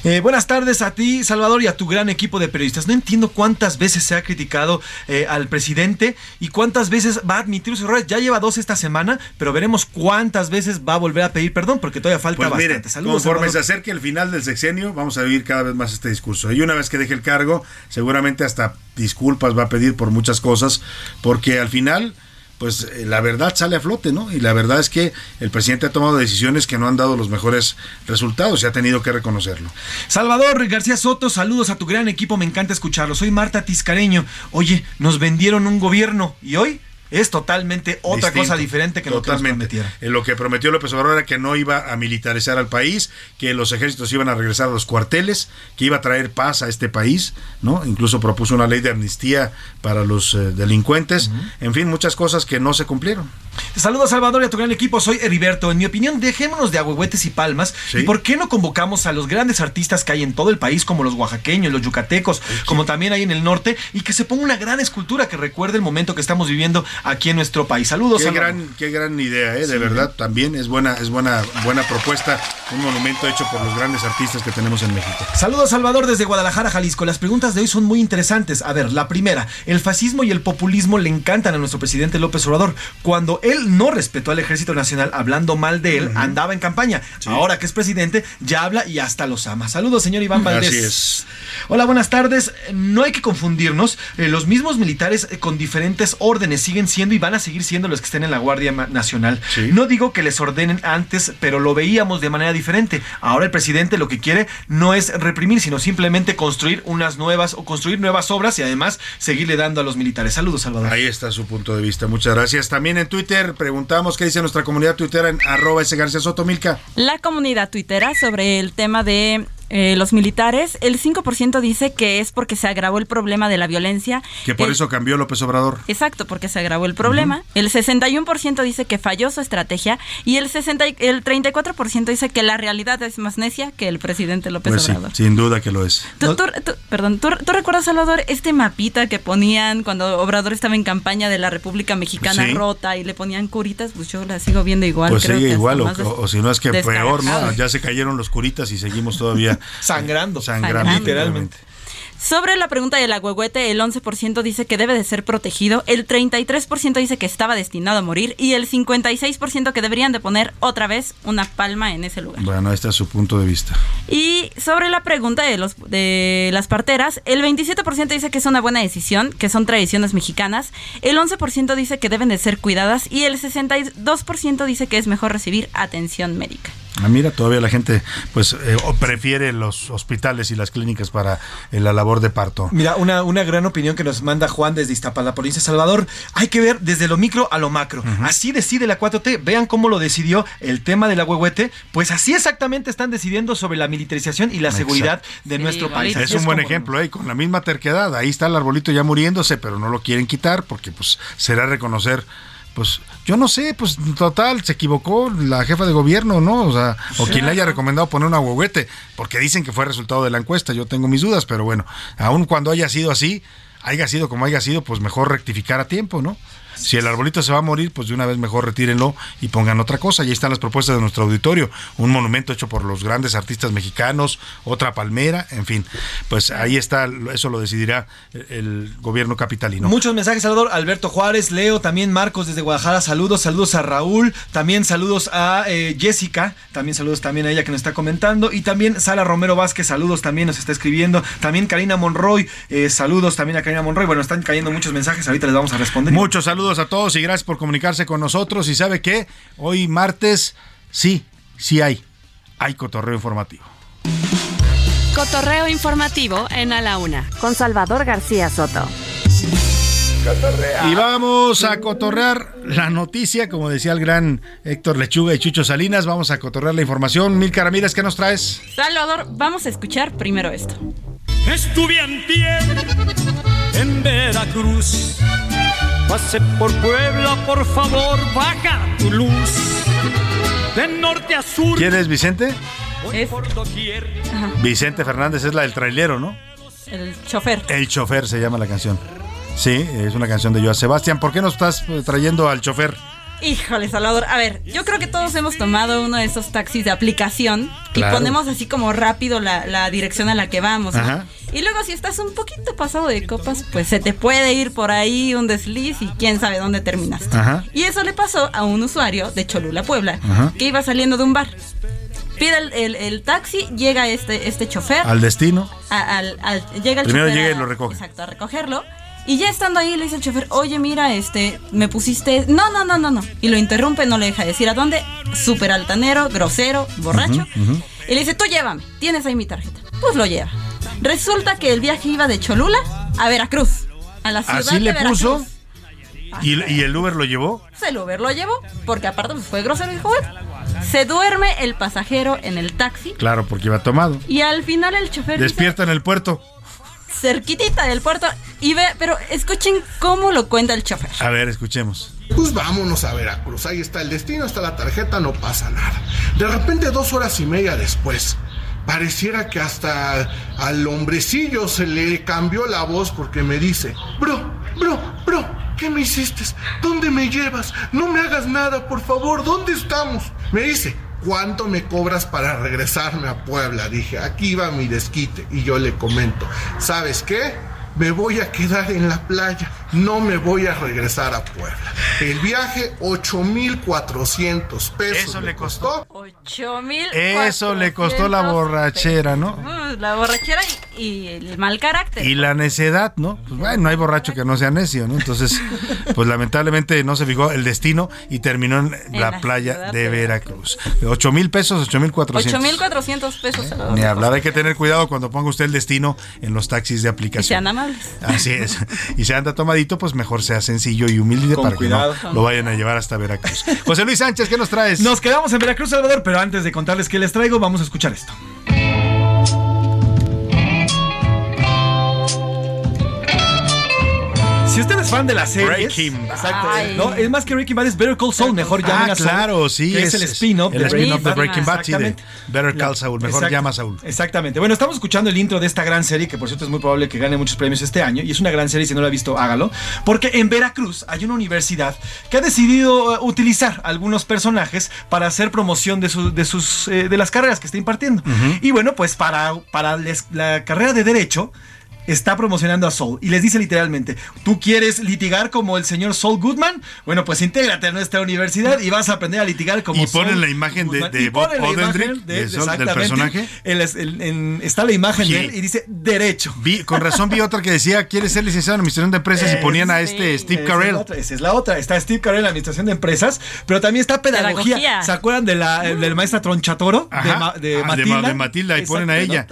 Eh, buenas tardes a ti, Salvador, y a tu gran equipo de periodistas. No entiendo cuántas veces se ha criticado eh, al presidente y cuántas veces va a admitir sus errores. Ya lleva dos esta semana, pero veremos cuántas veces va a volver a pedir perdón, porque todavía falta pues bastante. Saludos, conforme se acerque el final del sexenio, vamos a vivir cada vez más este discurso. Y una vez que deje el cargo, seguramente hasta disculpas va a pedir por muchas cosas, porque al final pues eh, la verdad sale a flote, ¿no? Y la verdad es que el presidente ha tomado decisiones que no han dado los mejores resultados y ha tenido que reconocerlo. Salvador García Soto, saludos a tu gran equipo, me encanta escucharlo. Soy Marta Tiscareño. Oye, nos vendieron un gobierno y hoy es totalmente otra cosa diferente que lo que prometiera. Eh, lo que prometió López Obrador era que no iba a militarizar al país, que los ejércitos iban a regresar a los cuarteles, que iba a traer paz a este país, ¿no? Incluso propuso una ley de amnistía para los eh, delincuentes. En fin, muchas cosas que no se cumplieron. Saludos Salvador y a tu gran equipo, soy Heriberto. En mi opinión, dejémonos de agüehuetes y palmas. ¿Y por qué no convocamos a los grandes artistas que hay en todo el país, como los oaxaqueños, los yucatecos, como también hay en el norte, y que se ponga una gran escultura que recuerde el momento que estamos viviendo aquí en nuestro país. Saludos. Qué gran, qué gran idea, ¿eh? de verdad. También es buena, es buena, buena propuesta, un monumento hecho por los grandes artistas que tenemos en México. Saludos Salvador desde Guadalajara, Jalisco. Las preguntas de hoy son muy interesantes. A ver, la primera, el fascismo y el populismo le encantan a nuestro presidente López Obrador. Cuando él no respetó al Ejército Nacional hablando mal de él, andaba en campaña. Ahora que es presidente, ya habla y hasta los ama. Saludos, señor Iván Valdés. Así es. Hola, buenas tardes. No hay que confundirnos. Eh, los mismos militares eh, con diferentes órdenes siguen siendo y van a seguir siendo los que estén en la Guardia Nacional. No digo que les ordenen antes, pero lo veíamos de manera diferente. Ahora el presidente lo que quiere no es reprimir, sino simplemente construir unas nuevas o construir nuevas obras y además seguirle dando a los militares. Saludos, Salvador. Ahí está su punto de vista. Muchas gracias. También en Twitter preguntamos qué dice nuestra comunidad tuitera en arroba ese García Soto Milka. La comunidad tuitera sobre el tema de eh, los militares, el 5% dice que es porque se agravó el problema de la violencia. Que por eso cambió López Obrador. Exacto, porque se agravó el problema. El 61% dice que falló su estrategia y el, 60, el 34% dice que la realidad es más necia que el presidente López pues Obrador. Sí, sin duda que lo es. perdón, ¿tú, recuerdas, Salvador, este mapita que ponían cuando Obrador estaba en campaña de la República Mexicana rota y le ponían curitas? Pues yo la sigo viendo igual. Pues sigue igual, o, si no es que peor, ¿no? Ya se cayeron los curitas y seguimos todavía sangrando, sangrando, literalmente. Sobre la pregunta del agüehuete, el 11% dice que debe de ser protegido, el 33% dice que estaba destinado a morir y el 56% que deberían de poner otra vez una palma en ese lugar. Bueno, este es su punto de vista. Y sobre la pregunta de, los, de las parteras, el 27% dice que es una buena decisión, que son tradiciones mexicanas, el 11% dice que deben de ser cuidadas y el 62% dice que es mejor recibir atención médica. Ah, mira, todavía la gente pues eh, prefiere los hospitales y las clínicas para eh, la labor de parto. Mira, una, una gran opinión que nos manda Juan desde Iztapalapa, provincia de Salvador. Hay que ver desde lo micro a lo macro. Así decide la 4T. Vean cómo lo decidió el tema del agüehuete. Pues así exactamente están decidiendo sobre la militarización y la seguridad de nuestro país. Es un buen ejemplo, ¿eh? con la misma terquedad. Ahí está el arbolito ya muriéndose, pero no lo quieren quitar porque pues será reconocer pues yo no sé, pues total, se equivocó la jefa de gobierno, ¿no? O sea, o quien le haya recomendado poner una huehuete, porque dicen que fue resultado de la encuesta, yo tengo mis dudas, pero bueno, aun cuando haya sido así, haya sido como haya sido, pues mejor rectificar a tiempo, ¿no? Si el arbolito se va a morir, pues de una vez mejor retírenlo y pongan otra cosa. Y ahí están las propuestas de nuestro auditorio. Un monumento hecho por los grandes artistas mexicanos, otra palmera, en fin. Pues ahí está, eso lo decidirá el gobierno capitalino. Muchos mensajes, Salvador. Alberto Juárez, Leo, también Marcos desde Guadalajara, saludos, saludos a Raúl, también saludos a eh, Jessica, también saludos también a ella que nos está comentando. Y también Sala Romero Vázquez, saludos también nos está escribiendo. También Karina Monroy, eh, saludos también a Karina Monroy. Bueno, están cayendo muchos mensajes, ahorita les vamos a responder. Muchos saludos saludos a todos y gracias por comunicarse con nosotros. Y sabe que hoy martes, sí, sí hay, hay cotorreo informativo. Cotorreo informativo en A la Una, con Salvador García Soto. Y vamos a cotorrear la noticia, como decía el gran Héctor Lechuga y Chucho Salinas, vamos a cotorrear la información. Mil Ramírez, ¿qué nos traes? Salvador, vamos a escuchar primero esto. Estuve en pie en Veracruz Pase por Puebla, por favor, baja tu luz. De norte a sur. ¿Quién es Vicente? Es... Vicente Fernández es la del trailero, ¿no? El chofer. El chofer se llama la canción. Sí, es una canción de Joan Sebastián. ¿Por qué nos estás eh, trayendo al chofer? Híjole, Salvador. A ver, yo creo que todos hemos tomado uno de esos taxis de aplicación y ponemos así como rápido la, dirección a la que vamos. Y luego si estás un poquito pasado de copas, pues se te puede ir por ahí un desliz y quién sabe dónde terminaste. Y eso le pasó a un usuario de Cholula, Puebla, que iba saliendo de un bar. Pide el, taxi, llega este, este chofer. Al destino. al, llega el Primero llega y lo recoge. Exacto, a recogerlo. Y ya estando ahí le dice el chofer, oye, mira, este, me pusiste... No, no, no, no, no. Y lo interrumpe, no le deja decir a dónde. Súper altanero, grosero, borracho. Y le dice, tú llévame, tienes ahí mi tarjeta. Pues lo lleva. Resulta que el viaje iba de Cholula a Veracruz. A la ciudad Así le puso. ¿Y, ¿Y, el Uber lo llevó? Pues el Uber lo llevó, porque aparte pues, fue grosero y dijo, se duerme el pasajero en el taxi. Claro, porque iba tomado. Y al final el chofer... Despierta en el puerto cerquitita del puerto y ve, pero escuchen cómo lo cuenta el chofer. A ver, escuchemos. Pues vámonos a Veracruz, ahí está el destino, está la tarjeta, no pasa nada. De repente, dos horas y media después, pareciera que hasta al hombrecillo se le cambió la voz porque me dice, bro, bro, bro, ¿qué me hiciste? ¿Dónde me llevas? No me hagas nada, por favor, ¿dónde estamos? Me dice, ¿cuánto me cobras para regresarme a Puebla? Dije, aquí va mi desquite. Y yo le comento, ¿sabes qué? Me voy a quedar en la playa no me voy a regresar a Puebla. El viaje, 8,400 pesos. Eso le costó. 8,000. Eso le costó la borrachera, ¿no? Mm, la borrachera y, el mal carácter. Y la necedad, ¿no? Pues bueno, no hay borracho que no sea necio, ¿no? Entonces, pues lamentablemente no se fijó el destino y terminó en, la, playa de Veracruz. 8 mil pesos, 8 mil 400. 8 mil 400 pesos. Ni hablar, hay que tener cuidado cuando ponga usted el destino en los taxis de aplicación. Y sean amables. Así es. Y se anda tomadito pues mejor sea sencillo y humilde para que no lo vayan a llevar hasta Veracruz. José Luis Sánchez, ¿qué nos traes? Nos quedamos en Veracruz, Salvador, pero antes de contarles qué les traigo, vamos a escuchar esto. Si usted es fan de la serie. Breaking Bad. ¿no? Es más que Breaking Bad, es Better Call Saul. Mejor llama a Saul. claro, sí. es, el spin-off de, spin de, Breaking Bad. Sí, de Better Call Saul. Mejor llama a Saul. Exactamente. Bueno, estamos escuchando el intro de esta gran serie, que por cierto es muy probable que gane muchos premios este año. Y es una gran serie, si no la ha visto, hágalo. Porque en Veracruz hay una universidad que ha decidido uh, utilizar algunos personajes para hacer promoción de, de, sus, eh, de las carreras que está impartiendo. Y bueno, pues para, para la carrera de Derecho está promocionando a Soul y les dice literalmente, ¿tú quieres litigar como el señor Saul Goodman? Bueno, pues intégrate a nuestra universidad y vas a aprender a litigar como Y ponen la imagen de, Bob Odenkirk, de, del personaje. está la imagen de él y dice derecho. Vi, con razón vi otra que decía, ¿quieres ser licenciado en administración de empresas? y ponían a este Steve Carell. esa es la otra. Está Steve Carell en administración de empresas, pero también está pedagogía. ¿Se acuerdan de la, del maestra Tronchatoro? de, ah, Matilda. de, Matilda. y ponen a ella.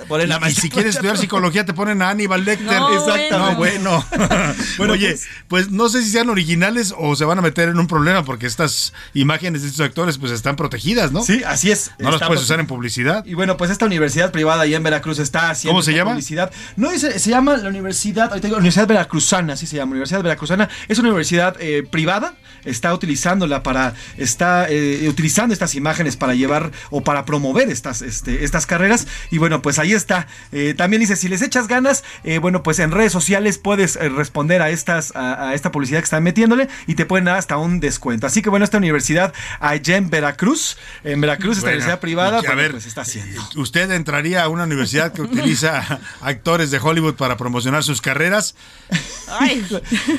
y, si quieres estudiar psicología, te ponen a Aníbal no, Exacto. Bueno. bueno. Oye, pues, pues, no sé si sean originales o se van a meter en un problema porque estas imágenes de estos actores pues están protegidas, ¿no? Sí, así es. No las puedes usar en publicidad. Y bueno, pues esta universidad privada allá en Veracruz está haciendo ¿Cómo se llama? publicidad. No, se, se llama la Universidad, ahorita digo, Universidad Veracruzana, así se llama, Universidad Veracruzana. Es una universidad eh, privada, está utilizándola para, está eh, utilizando estas imágenes para llevar o para promover estas, este, estas carreras. Y bueno, pues ahí está. Eh, también dice, si les echas ganas, bueno, pues en redes sociales puedes eh, responder a estas a, esta publicidad que están metiéndole y te pueden dar hasta un descuento. Así que bueno, esta universidad allá en Veracruz, en Veracruz, esta universidad privada, a ver, pues está haciendo. ¿Usted entraría a una universidad que utiliza actores de Hollywood para promocionar sus carreras?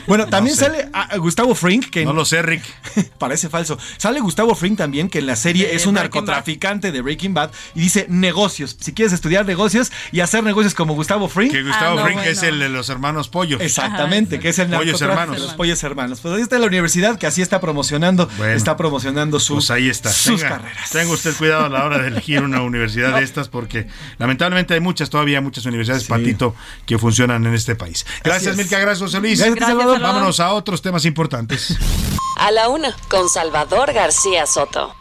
Bueno, también sale Gustavo Frink, que no lo sé, Rick. parece falso. Sale Gustavo Frink también, que en la serie es un narcotraficante de Breaking Bad y dice negocios. Si quieres estudiar negocios y hacer negocios como Gustavo Frink. Que Gustavo ah, Frink es el de los hermanos Pollo. Exactamente, que es el Pollos hermanos. Los pollos hermanos. Pues ahí está la universidad que así está promocionando, está promocionando sus, pues ahí está. sus carreras. Tenga usted cuidado a la hora de elegir una universidad de estas porque lamentablemente hay muchas, todavía muchas universidades patito que funcionan en este país. Gracias, Milka, gracias, José Luis. Vámonos a otros temas importantes. A la una, con Salvador García Soto.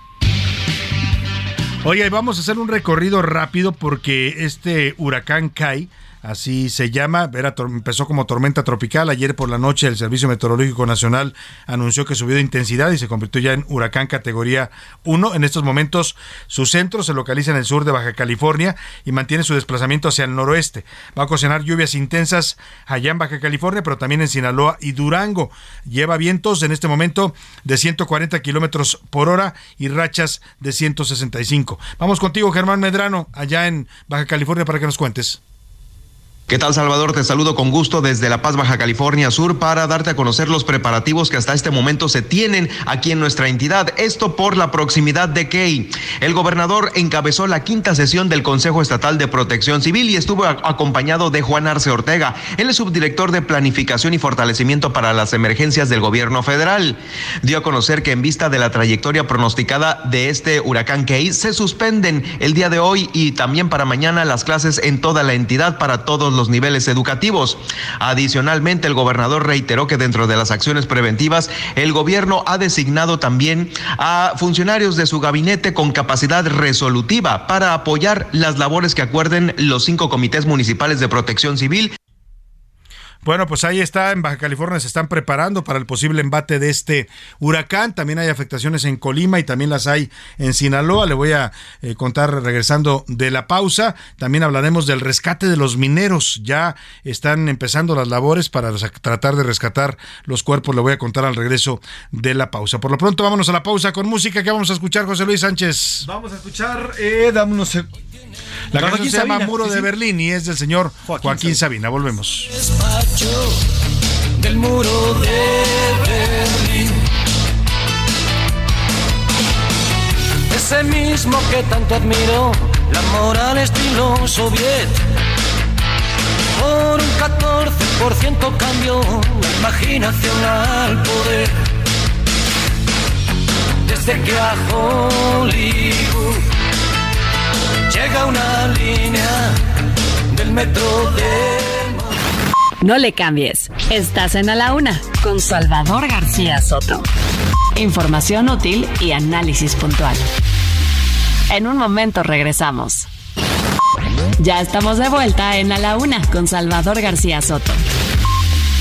Oye, vamos a hacer un recorrido rápido porque este huracán Kai así se llama. empezó como tormenta tropical. Ayer por la noche el Servicio Meteorológico Nacional anunció que subió de intensidad y se convirtió ya en huracán categoría 1. En estos momentos su centro se localiza en el sur de Baja California y mantiene su desplazamiento hacia el noroeste. Va a ocasionar lluvias intensas allá en Baja California, pero también en Sinaloa y Durango. Lleva vientos en este momento de 140 kilómetros por hora y rachas de 165. Vamos contigo, Germán Medrano, allá en Baja California, para que nos cuentes. ¿Qué tal Salvador? Te saludo con gusto desde La Paz, Baja California Sur para darte a conocer los preparativos que hasta este momento se tienen aquí en nuestra entidad. Esto por la proximidad de Key. El gobernador encabezó la quinta sesión del Consejo Estatal de Protección Civil y estuvo acompañado de Juan Arce Ortega, el subdirector de Planificación y Fortalecimiento para las Emergencias del Gobierno Federal. Dio a conocer que en vista de la trayectoria pronosticada de este huracán Key, se suspenden el día de hoy y también para mañana las clases en toda la entidad para todos los niveles educativos. Adicionalmente, el gobernador reiteró que dentro de las acciones preventivas, el gobierno ha designado también a funcionarios de su gabinete con capacidad resolutiva para apoyar las labores que acuerden los cinco comités municipales de protección civil bueno, pues ahí está, en Baja California se están preparando para el posible embate de este huracán. También hay afectaciones en Colima y también las hay en Sinaloa. Le voy a eh, contar regresando de la pausa. También hablaremos del rescate de los mineros. Ya están empezando las labores para tratar de rescatar los cuerpos. Le voy a contar al regreso de la pausa. Por lo pronto, vámonos a la pausa con música. que vamos a escuchar, José Luis Sánchez? Vamos a escuchar, eh, dame la canción se llama Muro de Berlín y es del señor Joaquín, Sabina. Volvemos. Del muro de Berlín. Ese mismo que tanto admiro, la moral estilo soviet. Por un 14% cambió la imaginación al poder. Desde que a Hollywood llega una línea del metro de... No le cambies. Estás en A la Una con Salvador García Soto. Información útil y análisis puntual. En un momento regresamos. Ya estamos de vuelta en A la Una con Salvador García Soto.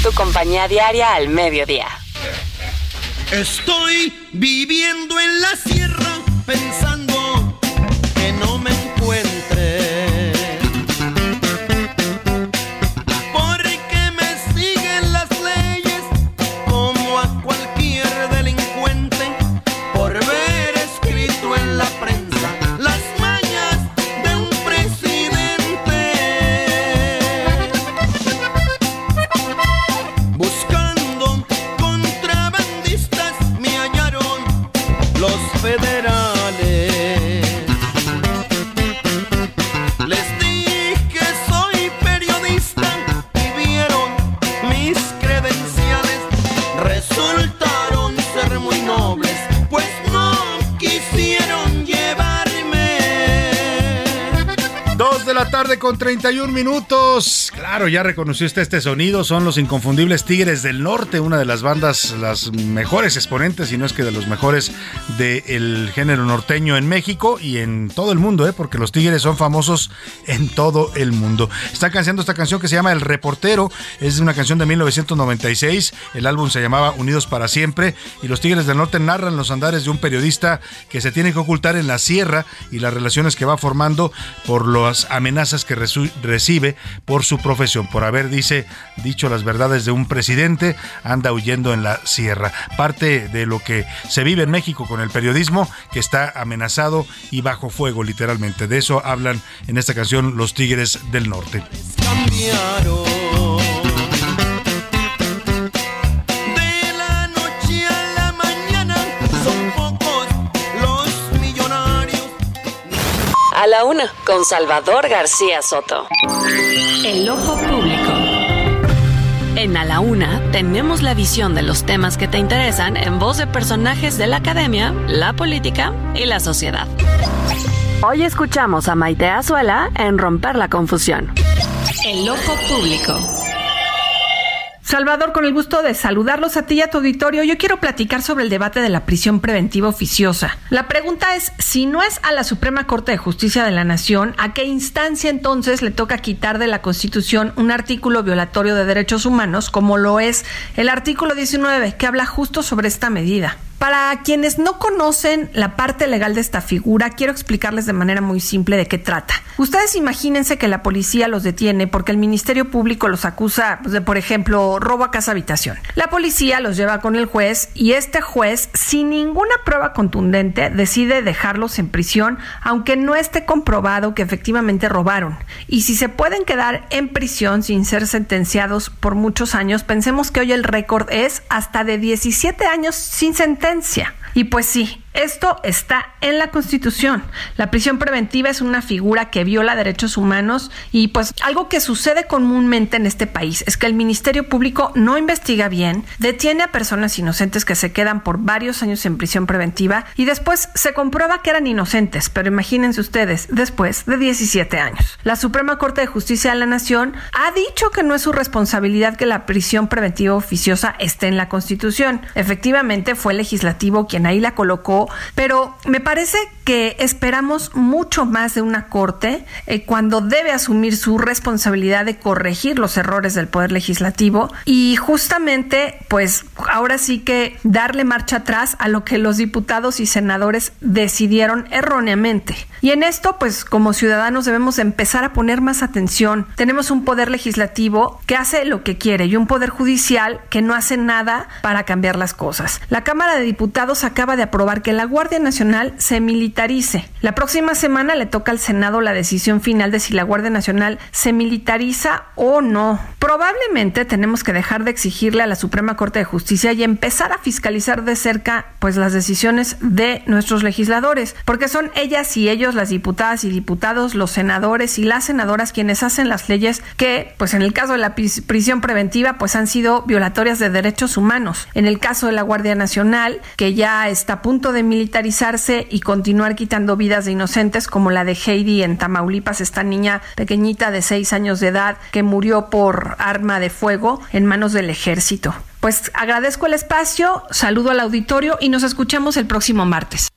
Tu compañía diaria al mediodía. Estoy viviendo en la sierra pensando con 31 minutos. Claro, ya reconociste este sonido. Son los inconfundibles Tigres del Norte, una de las bandas, las mejores exponentes, y no es que de los mejores del género norteño en México y en todo el mundo, ¿eh? porque los Tigres son famosos en todo el mundo. Está cantando esta canción que se llama El Reportero. Es una canción de 1996. El álbum se llamaba Unidos para Siempre. Y los Tigres del Norte narran los andares de un periodista que se tiene que ocultar en la sierra y las relaciones que va formando por las amenazas que recibe por su profesión, por haber, dice, dicho las verdades de un presidente, anda huyendo en la sierra. Parte de lo que se vive en México con el periodismo, que está amenazado y bajo fuego, literalmente. De eso hablan en esta canción los Tigres del Norte. A la una, con Salvador García Soto. El ojo público. En A la Una tenemos la visión de los temas que te interesan en voz de personajes de la academia, la política y la sociedad. Hoy escuchamos a Maite Azuela en Romper la Confusión. El ojo público. Salvador, con el gusto de saludarlos a ti y a tu auditorio, yo quiero platicar sobre el debate de la prisión preventiva oficiosa. La pregunta es, si no es a la Suprema Corte de Justicia de la Nación, ¿a qué instancia entonces le toca quitar de la Constitución un artículo violatorio de derechos humanos como lo es el artículo 19, que habla justo sobre esta medida? Para quienes no conocen la parte legal de esta figura, quiero explicarles de manera muy simple de qué trata. Ustedes imagínense que la policía los detiene porque el Ministerio Público los acusa de, por ejemplo, robo a casa habitación. La policía los lleva con el juez y este juez, sin ninguna prueba contundente, decide dejarlos en prisión, aunque no esté comprobado que efectivamente robaron. Y si se pueden quedar en prisión sin ser sentenciados por muchos años, pensemos que hoy el récord es hasta de 17 años sin sentencia y pues sí, esto está en la Constitución. La prisión preventiva es una figura que viola derechos humanos y pues algo que sucede comúnmente en este país es que el Ministerio Público no investiga bien, detiene a personas inocentes que se quedan por varios años en prisión preventiva y después se comprueba que eran inocentes, pero imagínense ustedes, después de 17 años. La Suprema Corte de Justicia de la Nación ha dicho que no es su responsabilidad que la prisión preventiva oficiosa esté en la Constitución. Efectivamente fue el legislativo quien ahí la colocó pero me parece que esperamos mucho más de una Corte eh, cuando debe asumir su responsabilidad de corregir los errores del Poder Legislativo y justamente, pues ahora sí que darle marcha atrás a lo que los diputados y senadores decidieron erróneamente. Y en esto, pues como ciudadanos debemos empezar a poner más atención. Tenemos un Poder Legislativo que hace lo que quiere y un Poder Judicial que no hace nada para cambiar las cosas. La Cámara de Diputados acaba de aprobar que la Guardia Nacional se militarice. La próxima semana le toca al Senado la decisión final de si la Guardia Nacional se militariza o no. Probablemente tenemos que dejar de exigirle a la Suprema Corte de Justicia y empezar a fiscalizar de cerca pues las decisiones de nuestros legisladores, porque son ellas y ellos las diputadas y diputados, los senadores y las senadoras quienes hacen las leyes que pues en el caso de la prisión preventiva pues han sido violatorias de derechos humanos. En el caso de la Guardia Nacional, que ya está a punto de militarizarse y continuar quitando vidas de inocentes como la de Heidi en Tamaulipas, esta niña pequeñita de seis años de edad que murió por arma de fuego en manos del ejército. Pues agradezco el espacio, saludo al auditorio y nos escuchamos el próximo martes.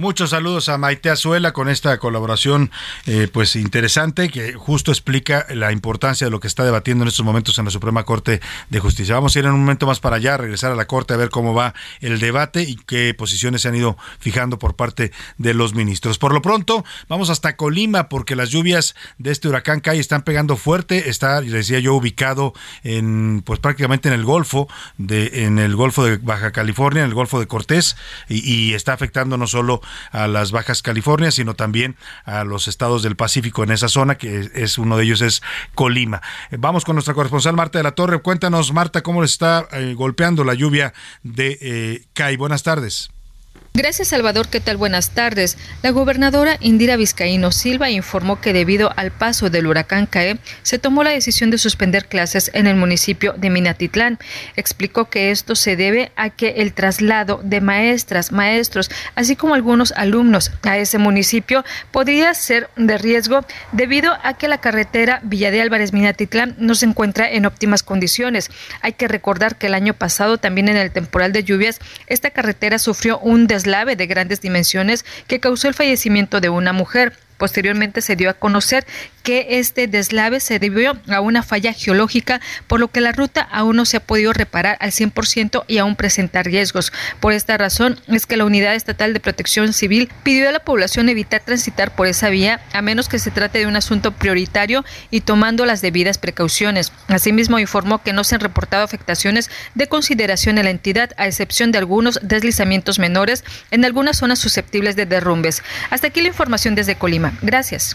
Muchos saludos a Maite Azuela con esta colaboración eh, pues interesante que justo explica la importancia de lo que está debatiendo en estos momentos en la Suprema Corte de Justicia. Vamos a ir en un momento más para allá, regresar a la Corte a ver cómo va el debate y qué posiciones se han ido fijando por parte de los ministros. Por lo pronto, vamos hasta Colima porque las lluvias de este huracán Kai están pegando fuerte. Está, decía yo, ubicado en pues prácticamente en el Golfo de en el Golfo de Baja California, en el Golfo de Cortés y, y está afectando no solo a las Bajas California, sino también a los estados del Pacífico en esa zona, que es uno de ellos es Colima. Vamos con nuestra corresponsal Marta de la Torre. Cuéntanos, Marta, cómo le está eh, golpeando la lluvia de eh, CAI. Buenas tardes. Gracias, Salvador. ¿Qué tal? Buenas tardes. La gobernadora Indira Vizcaíno Silva informó que debido al paso del huracán CAE, se tomó la decisión de suspender clases en el municipio de Minatitlán. Explicó que esto se debe a que el traslado de maestras, maestros, así como algunos alumnos a ese municipio podría ser de riesgo debido a que la carretera Villa de Álvarez Minatitlán no se encuentra en óptimas condiciones. Hay que recordar que el año pasado, también en el temporal de lluvias, esta carretera sufrió un deslave de grandes dimensiones que causó el fallecimiento de una mujer. Posteriormente se dio a conocer que este deslave se debió a una falla geológica, por lo que la ruta aún no se ha podido reparar al 100% y aún presenta riesgos. Por esta razón es que la Unidad Estatal de Protección Civil pidió a la población evitar transitar por esa vía a menos que se trate de un asunto prioritario y tomando las debidas precauciones. Asimismo informó que no se han reportado afectaciones de consideración en la entidad a excepción de algunos deslizamientos menores en algunas zonas susceptibles de derrumbes. Hasta aquí la información desde Colima. Gracias.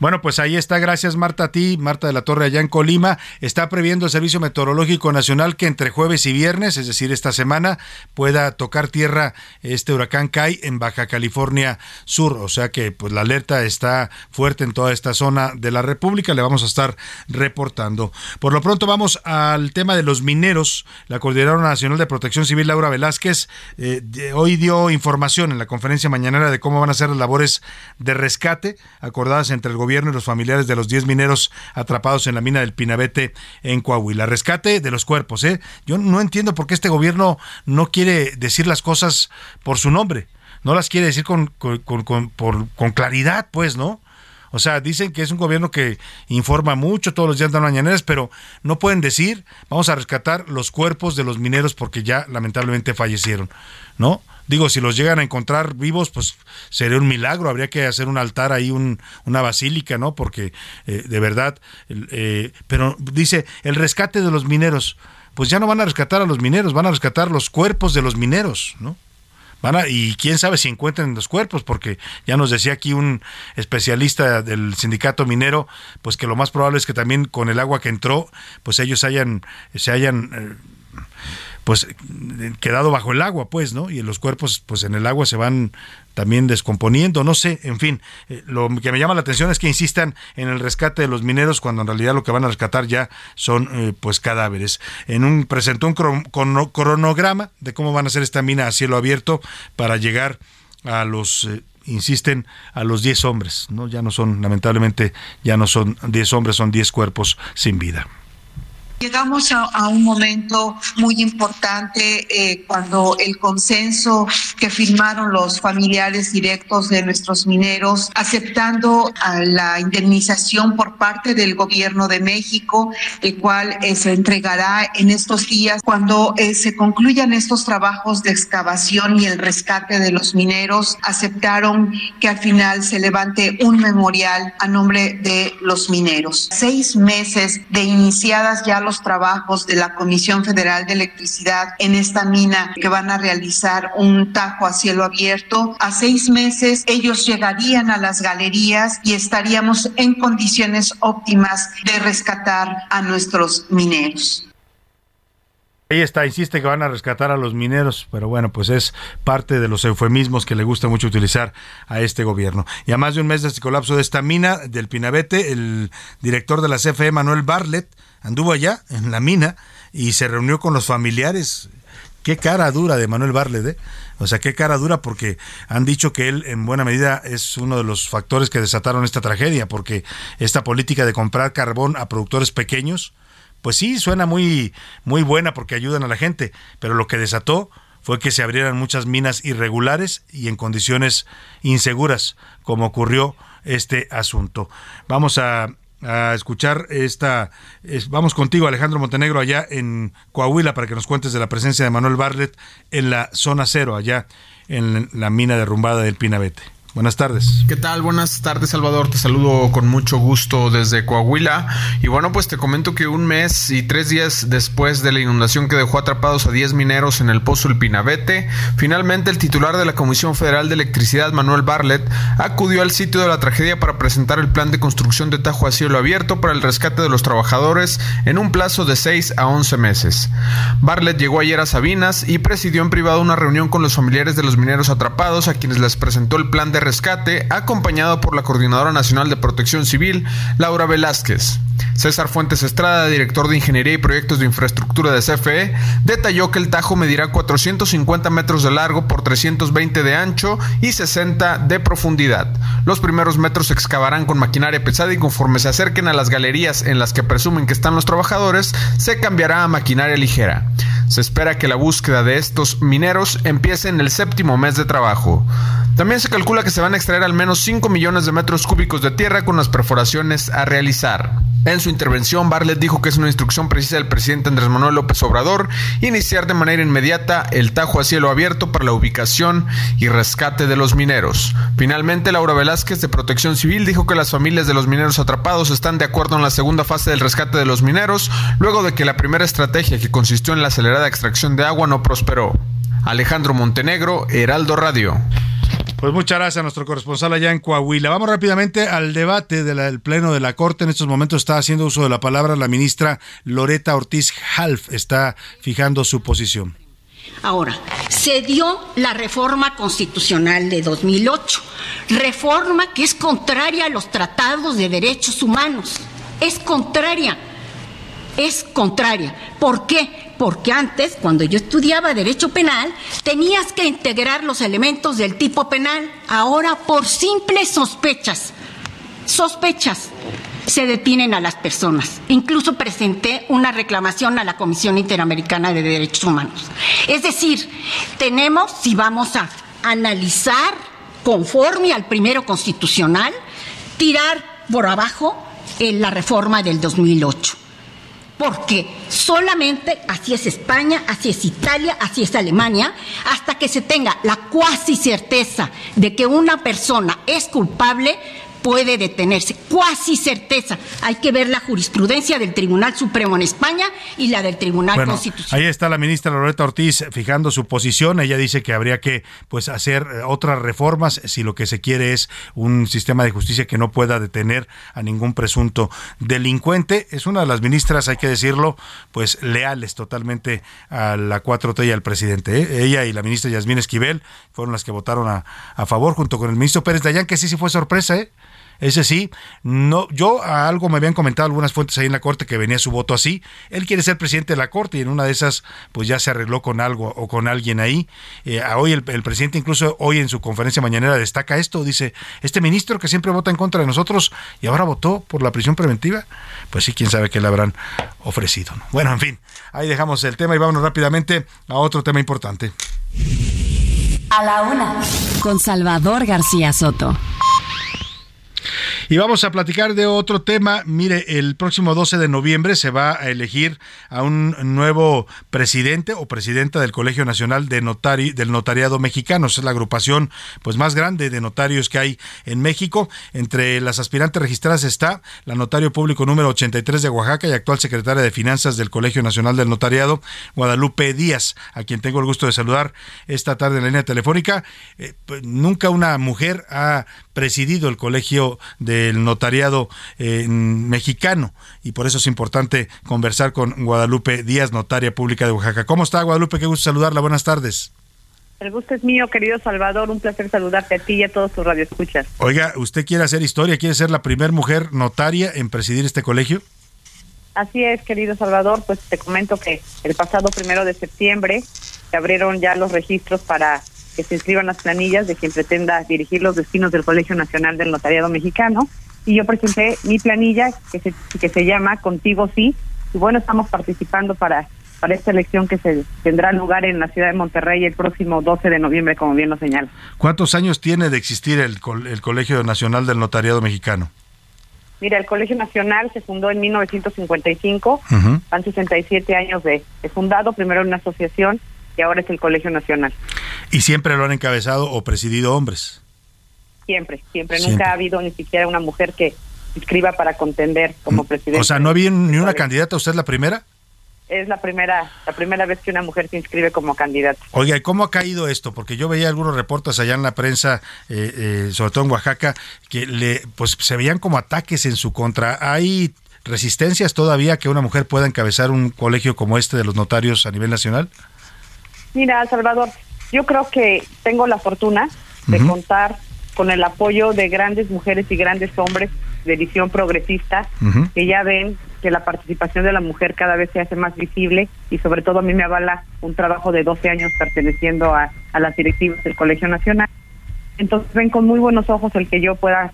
Bueno, pues ahí está. Gracias, Marta, a ti, Marta de la Torre, allá en Colima. Está previendo el Servicio Meteorológico Nacional que entre jueves y viernes, es decir, esta semana, pueda tocar tierra este huracán Kai en Baja California Sur. O sea que pues la alerta está fuerte en toda esta zona de la República. Le vamos a estar reportando. Por lo pronto vamos al tema de los mineros. La Coordinadora Nacional de Protección Civil, Laura Velázquez, eh, hoy dio información en la conferencia mañanera de cómo van a ser las labores de rescate acordadas entre el gobierno y los familiares de los 10 mineros atrapados en la mina del Pinabete en Coahuila. Rescate de los cuerpos, ¿eh? Yo no entiendo por qué este gobierno no quiere decir las cosas por su nombre. No las quiere decir con, con, con, con claridad, pues, ¿no? O sea, dicen que es un gobierno que informa mucho, todos los días dan mañaneras, pero no pueden decir, vamos a rescatar los cuerpos de los mineros porque ya lamentablemente fallecieron, ¿no? Digo, si los llegan a encontrar vivos, pues sería un milagro, habría que hacer un altar ahí, un, una basílica, ¿no? Porque eh, de verdad, eh, pero dice, el rescate de los mineros, pues ya no van a rescatar a los mineros, van a rescatar los cuerpos de los mineros, ¿no? y quién sabe si encuentran los cuerpos, porque ya nos decía aquí un especialista del sindicato minero, pues que lo más probable es que también con el agua que entró, pues ellos hayan, se hayan eh, pues quedado bajo el agua, pues, ¿no? Y los cuerpos, pues en el agua se van también descomponiendo, no sé, en fin, eh, lo que me llama la atención es que insistan en el rescate de los mineros cuando en realidad lo que van a rescatar ya son eh, pues cadáveres. En un presentó un cronograma de cómo van a hacer esta mina a cielo abierto para llegar a los eh, insisten a los 10 hombres, ¿no? Ya no son lamentablemente ya no son 10 hombres, son 10 cuerpos sin vida. Llegamos a, un momento muy importante eh, cuando el consenso que firmaron los familiares directos de nuestros mineros, aceptando la indemnización por parte del gobierno de México, el cual eh, se entregará en estos días cuando eh, se concluyan estos trabajos de excavación y el rescate de los mineros, aceptaron que al final se levante un memorial a nombre de los mineros. Seis meses de iniciadas ya los trabajos de la Comisión Federal de Electricidad en esta mina que van a realizar un tajo a cielo abierto. A seis meses ellos llegarían a las galerías y estaríamos en condiciones óptimas de rescatar a nuestros mineros. Ahí está, insiste que van a rescatar a los mineros, pero bueno, pues es parte de los eufemismos que le gusta mucho utilizar a este gobierno. Y a más de un mes de este colapso de esta mina del Pinabete, el director de la CFE, Manuel Barlet, anduvo allá en la mina y se reunió con los familiares. Qué cara dura de Manuel Barlet, ¿eh? O sea, qué cara dura porque han dicho que él en buena medida es uno de los factores que desataron esta tragedia, porque esta política de comprar carbón a productores pequeños, pues sí, suena muy, muy buena porque ayudan a la gente, pero lo que desató fue que se abrieran muchas minas irregulares y en condiciones inseguras, como ocurrió este asunto. Vamos a escuchar esta. vamos contigo, Alejandro Montenegro, allá en Coahuila, para que nos cuentes de la presencia de Manuel Barlet en la zona cero, allá en la mina derrumbada del Pinabete. Buenas tardes. ¿Qué tal? Buenas tardes, Salvador. Te saludo con mucho gusto desde Coahuila. Y bueno, pues te comento que un mes y tres días después de la inundación que dejó atrapados a 10 mineros en el pozo El Pinabete, finalmente el titular de la Comisión Federal de Electricidad, Manuel Barlet, acudió al sitio de la tragedia para presentar el plan de construcción de Tajo a cielo abierto para el rescate de los trabajadores en un plazo de 6 a 11 meses. Barlet llegó ayer a Sabinas y presidió en privado una reunión con los familiares de los mineros atrapados, a quienes les presentó el plan de rescate, acompañado por la Coordinadora Nacional de Protección Civil, Laura Velázquez. César Fuentes Estrada, director de Ingeniería y Proyectos de Infraestructura de CFE, detalló que el Tajo medirá 450 metros de largo por 320 de ancho y 60 de profundidad. Los primeros metros se excavarán con maquinaria pesada y conforme se acerquen a las galerías en las que presumen que están los trabajadores, se cambiará a maquinaria ligera. Se espera que la búsqueda de estos mineros empiece en el séptimo mes de trabajo. También se calcula que se van a extraer al menos 5 millones de metros cúbicos de tierra con las perforaciones a realizar. En su intervención, Barlet dijo que es una instrucción precisa del presidente Andrés Manuel López Obrador iniciar de manera inmediata el tajo a cielo abierto para la ubicación y rescate de los mineros. Finalmente, Laura Velázquez de Protección Civil dijo que las familias de los mineros atrapados están de acuerdo en la segunda fase del rescate de los mineros, luego de que la primera estrategia que consistió en la acelerada extracción de agua no prosperó. Alejandro Montenegro, Heraldo Radio. Pues muchas gracias a nuestro corresponsal allá en Coahuila. Vamos rápidamente al debate del Pleno de la Corte. En estos momentos está haciendo uso de la palabra la ministra Loreta Ortiz Half. Está fijando su posición. Ahora, se dio la reforma constitucional de 2008, reforma que es contraria a los tratados de derechos humanos. Es contraria, es contraria. ¿Por qué? Porque antes, cuando yo estudiaba derecho penal, tenías que integrar los elementos del tipo penal. Ahora, por simples sospechas, sospechas se detienen a las personas. Incluso presenté una reclamación a la Comisión Interamericana de Derechos Humanos. Es decir, tenemos, si vamos a analizar conforme al primero constitucional, tirar por abajo en la reforma del 2008 porque solamente así es España, así es Italia, así es Alemania, hasta que se tenga la cuasi certeza de que una persona es culpable, puede detenerse. Cuasi certeza. Hay que ver la jurisprudencia del Tribunal Supremo en España y la del Tribunal Constitucional. Ahí está la ministra Loreta Ortiz fijando su posición. Ella dice que habría que pues hacer eh, otras reformas si lo que se quiere es un sistema de justicia que no pueda detener a ningún presunto delincuente. Es una de las ministras, hay que decirlo, pues leales totalmente a la 4T y al presidente. ¿eh? Ella y la ministra Yasmín Esquivel fueron las que votaron a, a favor junto con el ministro Pérez Dayán, que sí, sí fue sorpresa, ¿eh? Ese sí, no, yo a algo me habían comentado algunas fuentes ahí en la corte que venía su voto así. Él quiere ser presidente de la corte y en una de esas, pues ya se arregló con algo o con alguien ahí. Eh, hoy el, presidente incluso hoy en su conferencia mañanera destaca esto, dice, este ministro que siempre vota en contra de nosotros y ahora votó por la prisión preventiva, pues sí, quién sabe qué le habrán ofrecido. Bueno, en fin, ahí dejamos el tema y vámonos rápidamente a otro tema importante. A la una, con Salvador García Soto. Y vamos a platicar de otro tema. Mire, el próximo 12 de noviembre se va a elegir a un nuevo presidente o presidenta del Colegio Nacional de Notari, del Notariado Mexicano. Es la agrupación pues más grande de notarios que hay en México. Entre las aspirantes registradas está la notario público número 83 de Oaxaca y actual secretaria de Finanzas del Colegio Nacional del Notariado, Guadalupe Díaz, a quien tengo el gusto de saludar esta tarde en la línea telefónica. Eh, pues, nunca una mujer ha presidido el Colegio del Notariado eh, mexicano y por eso es importante conversar con Guadalupe Díaz, notaria pública de Oaxaca. ¿Cómo está Guadalupe? Qué gusto saludarla. Buenas tardes. El gusto es mío, querido Salvador. Un placer saludarte a ti y a todos tus radioescuchas. Oiga, ¿usted quiere hacer historia? ¿Quiere ser la primera mujer notaria en presidir este colegio? Así es, querido Salvador. Pues te comento que el pasado primero de septiembre se abrieron ya los registros para que se inscriban las planillas de quien pretenda dirigir los destinos del Colegio Nacional del Notariado Mexicano. Y yo presenté mi planilla que se, que se llama Contigo Sí. Y bueno, estamos participando para, para esta elección que se tendrá lugar en la ciudad de Monterrey el próximo 12 de noviembre, como bien lo señala. ¿Cuántos años tiene de existir el, el Colegio Nacional del Notariado Mexicano? Mira, el Colegio Nacional se fundó en 1955, han 67 años de, de fundado, primero en una asociación ahora es el Colegio Nacional. ¿Y siempre lo han encabezado o presidido hombres? Siempre, siempre. Nunca ha habido ni siquiera una mujer que inscriba para contender como mm, presidente. O sea, ¿no había ni una candidata? ¿Usted es la primera? Es la primera, la primera vez que una mujer se inscribe como candidata. Oiga, ¿y cómo ha caído esto? Porque yo veía algunos reportes allá en la prensa, eh, eh, sobre todo en Oaxaca, que le, pues se veían como ataques en su contra. ¿Hay resistencias todavía que una mujer pueda encabezar un colegio como este de los notarios a nivel nacional? Mira, Salvador, yo creo que tengo la fortuna de contar con el apoyo de grandes mujeres y grandes hombres de visión progresista que ya ven que la participación de la mujer cada vez se hace más visible y sobre todo a mí me avala un trabajo de 12 años perteneciendo a, a las directivas del Colegio Nacional. Entonces ven con muy buenos ojos el que yo pueda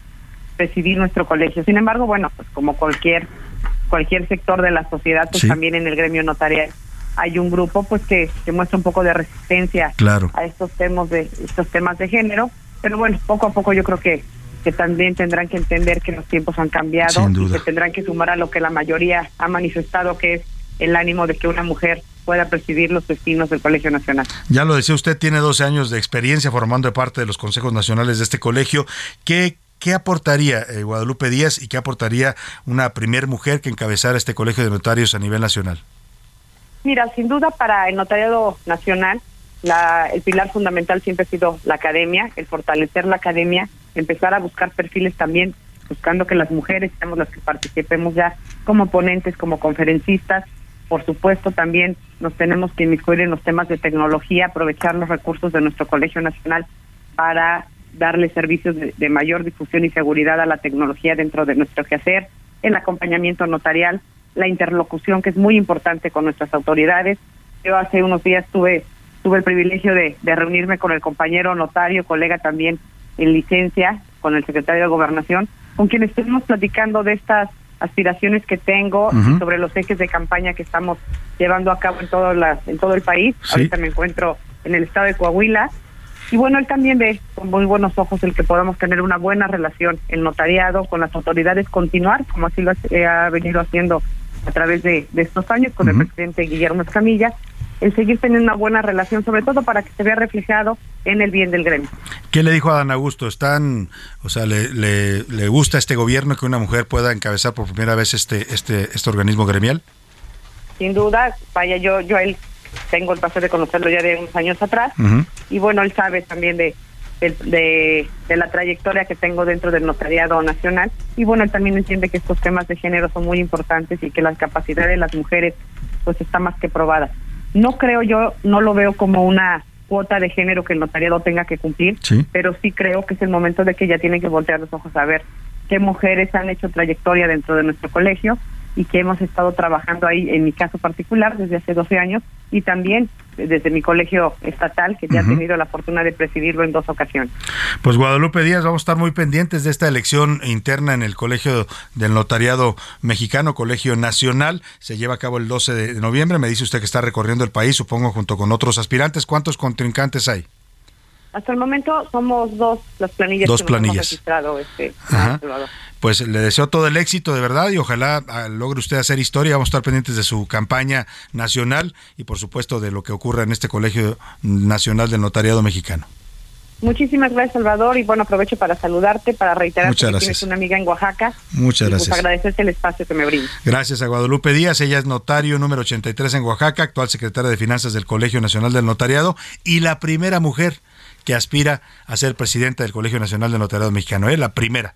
presidir nuestro colegio. Sin embargo, bueno, pues como cualquier cualquier sector de la sociedad, pues también en el gremio notarial hay un grupo pues que, que muestra un poco de resistencia a estos temas de estos temas de género pero bueno poco a poco yo creo que que también tendrán que entender que los tiempos han cambiado y que tendrán que sumar a lo que la mayoría ha manifestado que es el ánimo de que una mujer pueda presidir los destinos del Colegio Nacional. Ya lo decía usted, tiene 12 años de experiencia formando parte de los consejos nacionales de este colegio. ¿Qué, qué aportaría eh, Guadalupe Díaz y qué aportaría una primer mujer que encabezara este colegio de notarios a nivel nacional? Mira, sin duda para el notariado nacional, la, el pilar fundamental siempre ha sido la academia, el fortalecer la academia, empezar a buscar perfiles también, buscando que las mujeres seamos las que participemos ya como ponentes, como conferencistas. Por supuesto, también nos tenemos que inmiscuir en los temas de tecnología, aprovechar los recursos de nuestro Colegio Nacional para darle servicios de, de mayor difusión y seguridad a la tecnología dentro de nuestro quehacer, el acompañamiento notarial, la interlocución que es muy importante con nuestras autoridades. Yo hace unos días tuve tuve el privilegio de, reunirme con el compañero notario, colega también en licencia, con el secretario de Gobernación, con quien estuvimos platicando de estas aspiraciones que tengo sobre los ejes de campaña que estamos llevando a cabo en todo la, en todo el país. Ahorita me encuentro en el estado de Coahuila. Y bueno, él también ve con muy buenos ojos el que podamos tener una buena relación, el notariado con las autoridades, continuar, como así lo ha venido haciendo a través de, estos años con el presidente Guillermo Escamilla, el seguir teniendo una buena relación, sobre todo para que se vea reflejado en el bien del gremio. ¿Qué le dijo a Dan Augusto? ¿Están, o sea, le, le, gusta a este gobierno que una mujer pueda encabezar por primera vez este, este, este organismo gremial? Sin duda, vaya, yo, yo él tengo el placer de conocerlo ya de unos años atrás, y bueno, él sabe también de, de, de, la trayectoria que tengo dentro del notariado nacional, y bueno, él también entiende que estos temas de género son muy importantes y que la capacidad de las mujeres pues está más que probada. No creo yo, no lo veo como una cuota de género que el notariado tenga que cumplir, pero sí creo que es el momento de que ya tienen que voltear los ojos a ver qué mujeres han hecho trayectoria dentro de nuestro colegio y que hemos estado trabajando ahí, en mi caso particular, desde hace 12 años y también desde mi colegio estatal, que ya he tenido la fortuna de presidirlo en dos ocasiones. Pues Guadalupe Díaz, vamos a estar muy pendientes de esta elección interna en el Colegio del Notariado Mexicano, Colegio Nacional. Se lleva a cabo el 12 de noviembre. Me dice usted que está recorriendo el país, supongo, junto con otros aspirantes. ¿Cuántos contrincantes hay? Hasta el momento somos dos las planillas dos que planillas. hemos. Este, pues le deseo todo el éxito de verdad y ojalá ah, logre usted hacer historia. Vamos a estar pendientes de su campaña nacional y por supuesto de lo que ocurra en este Colegio Nacional del Notariado Mexicano. Muchísimas gracias, Salvador. Y bueno, aprovecho para saludarte, para reiterar que tienes una amiga en Oaxaca. Muchas pues, gracias. agradecerte el espacio que me brinda. Gracias a Guadalupe Díaz. Ella es notario número 83 en Oaxaca, actual secretaria de Finanzas del Colegio Nacional del Notariado y la primera mujer que aspira a ser presidenta del Colegio Nacional del Notariado Mexicano. Es la primera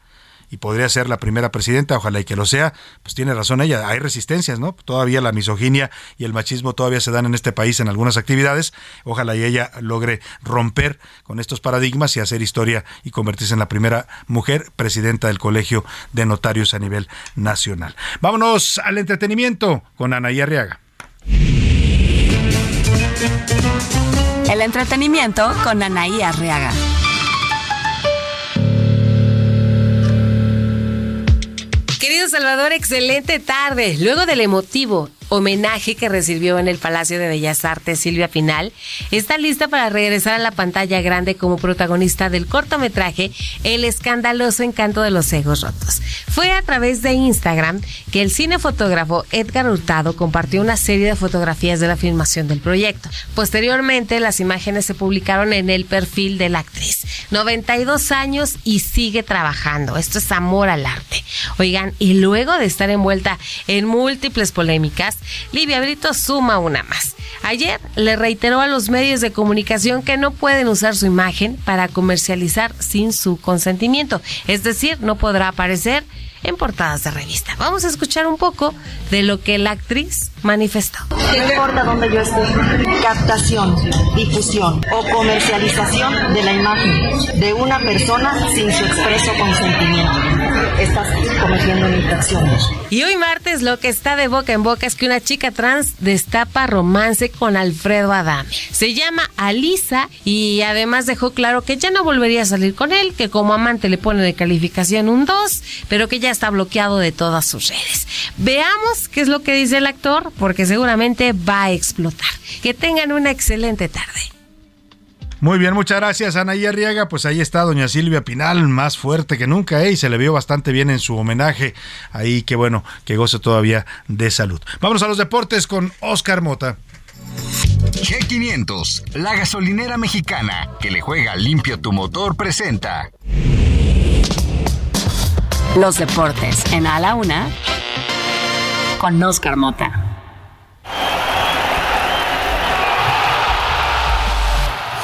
y podría ser la primera presidenta, ojalá y que lo sea, pues tiene razón ella, hay resistencias, ¿no? Todavía la misoginia y el machismo todavía se dan en este país en algunas actividades, ojalá y ella logre romper con estos paradigmas y hacer historia y convertirse en la primera mujer presidenta del Colegio de Notarios a nivel nacional. Vámonos al entretenimiento con Anaí Arriaga. El entretenimiento con Anaí Arriaga. Querido Salvador, excelente tarde. Luego del emotivo homenaje que recibió en el Palacio de Bellas Artes Silvia Pinal, está lista para regresar a la pantalla grande como protagonista del cortometraje El escandaloso encanto de los egos rotos. Fue a través de Instagram que el cinefotógrafo Edgar Hurtado compartió una serie de fotografías de la filmación del proyecto. Posteriormente, las imágenes se publicaron en el perfil de la actriz. 92 años y sigue trabajando. Esto es amor al arte. Oigan, y luego de estar envuelta en múltiples polémicas, Livia Brito suma una más. Ayer le reiteró a los medios de comunicación que no pueden usar su imagen para comercializar sin su consentimiento. Es decir, no podrá aparecer en portadas de revista. Vamos a escuchar un poco de lo que la actriz manifestó. No importa dónde yo esté, captación, difusión o comercialización de la imagen de una persona sin su expreso consentimiento. Estás cometiendo una infracción. Y hoy martes lo que está de boca en boca es que una chica trans destapa romance con Alfredo Adame. Se llama Alisa y además dejó claro que ya no volvería a salir con él, que como amante le pone de calificación un 2, pero que ya está bloqueado de todas sus redes. Veamos qué es lo que dice el actor, porque seguramente va a explotar. Que tengan una excelente tarde. Muy bien, muchas gracias Ana y Arriaga. Pues ahí está doña Silvia Pinal, más fuerte que nunca, ¿eh? y se le vio bastante bien en su homenaje. Ahí que bueno, que goce todavía de salud. Vamos a los deportes con Oscar Mota. G500, la gasolinera mexicana que le juega limpio tu motor, presenta. Los deportes en A la Una con Oscar Mota.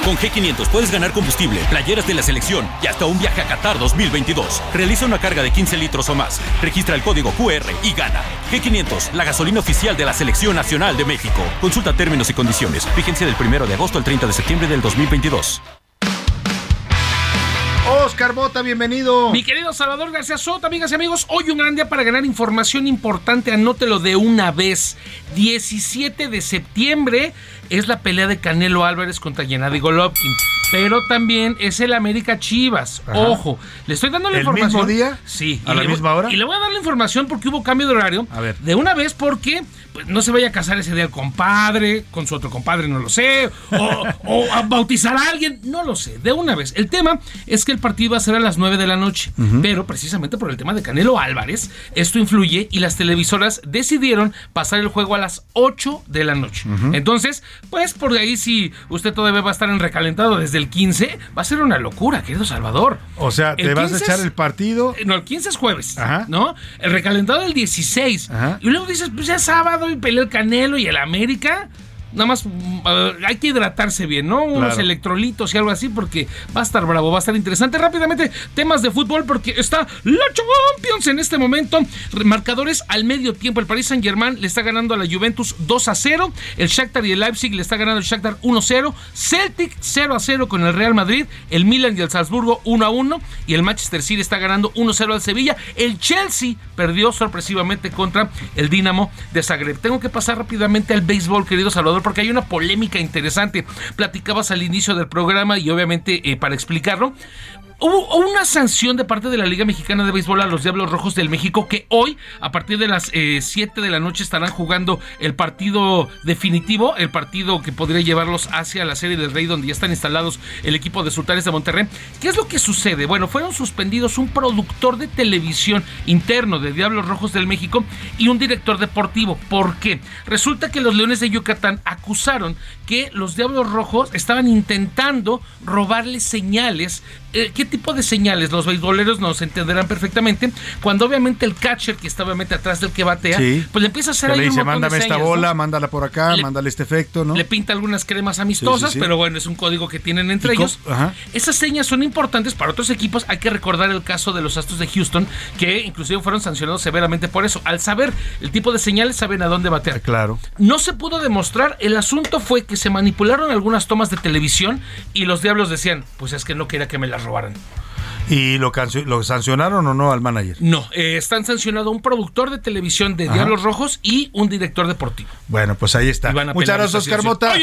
Con G500 puedes ganar combustible, playeras de la selección y hasta un viaje a Qatar 2022. Realiza una carga de 15 litros o más. Registra el código QR y gana. G500, la gasolina oficial de la Selección Nacional de México. Consulta términos y condiciones. Vigencia del 1 de agosto al 30 de septiembre del 2022. Oscar Bota, bienvenido. Mi querido Salvador García Soto, amigas y amigos, hoy un gran día para ganar información importante, anótelo de una vez. 17 de septiembre, es la pelea de Canelo Álvarez contra Gennady Golovkin pero también es el América Chivas. Ojo, le estoy dando la información. ¿El mismo día? Sí. ¿A la misma hora? Y le voy a dar la información porque hubo cambio de horario. A ver. De una vez porque pues, no se vaya a casar ese día el compadre, con su otro compadre, no lo sé. O, a bautizar a alguien, no lo sé. De una vez. El tema es que el partido va a ser a las 9 de la noche. Pero precisamente por el tema de Canelo Álvarez, esto influye y las televisoras decidieron pasar el juego a las 8 de la noche. Entonces, pues por ahí si usted todavía va a estar en recalentado desde el 15, va a ser una locura, querido Salvador. O sea, ¿te vas a echar el partido? No, el 15 es jueves, ¿no? El recalentado el 16. Y luego dices, pues ya es sábado y pelea el Canelo y el América nada más hay que hidratarse bien, ¿no? Unos electrolitos y algo así, porque va a estar bravo, va a estar interesante. Rápidamente, temas de fútbol, porque está la Champions en este momento. Marcadores al medio tiempo. El Paris Saint Germain le está ganando a la Juventus 2 a 0. El Shakhtar y el Leipzig le está ganando el Shakhtar 1 a 0. Celtic 0 a 0 con el Real Madrid. El Milan y el Salzburgo 1 a 1. Y el Manchester City está ganando 1 a 0 al Sevilla. El Chelsea perdió sorpresivamente contra el Dinamo de Zagreb. Tengo que pasar rápidamente al béisbol, querido Salvador porque hay una polémica interesante. Platicabas al inicio del programa y obviamente eh, para explicarlo, Hubo una sanción de parte de la Liga Mexicana de Béisbol a los Diablos Rojos del México que hoy, a partir de las 7 eh, de la noche, estarán jugando el partido definitivo, el partido que podría llevarlos hacia la Serie del Rey, donde ya están instalados el equipo de Sultanes de Monterrey. ¿Qué es lo que sucede? Bueno, fueron suspendidos un productor de televisión interno de Diablos Rojos del México y un director deportivo. ¿Por qué? Resulta que los Leones de Yucatán acusaron que los Diablos Rojos estaban intentando robarles señales eh, ¿qué tipo de señales? Los beisboleros nos entenderán perfectamente. Cuando obviamente el catcher que está obviamente atrás del que batea, pues le empieza a hacer ahí le dice, mándame esta bola, mándala por acá, mándale este efecto, ¿no? Le pinta algunas cremas amistosas, pero bueno, es un código que tienen entre ellos. Esas señas son importantes para otros equipos. Hay que recordar el caso de los Astros de Houston, que inclusive fueron sancionados severamente por eso. Al saber el tipo de señales, saben a dónde batear. Claro. No se pudo demostrar. El asunto fue que se manipularon algunas tomas de televisión y los diablos decían, pues es que no quería que me las robaran. ¿Y lo, lo sancionaron o no al manager? No, eh, están sancionando un productor de televisión de Diablos Rojos y un director deportivo. Bueno, pues ahí está. Muchas gracias, Oscar Mota.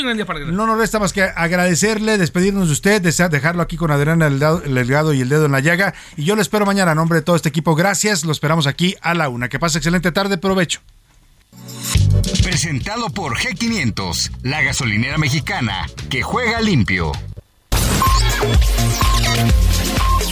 No nos resta más que agradecerle, despedirnos de usted, dejarlo aquí con Adriana el Delgado y el dedo en la llaga. Y yo lo espero mañana a nombre de todo este equipo. Gracias, lo esperamos aquí a la una. Que pase excelente tarde, provecho. Presentado por G500, la gasolinera mexicana que juega limpio.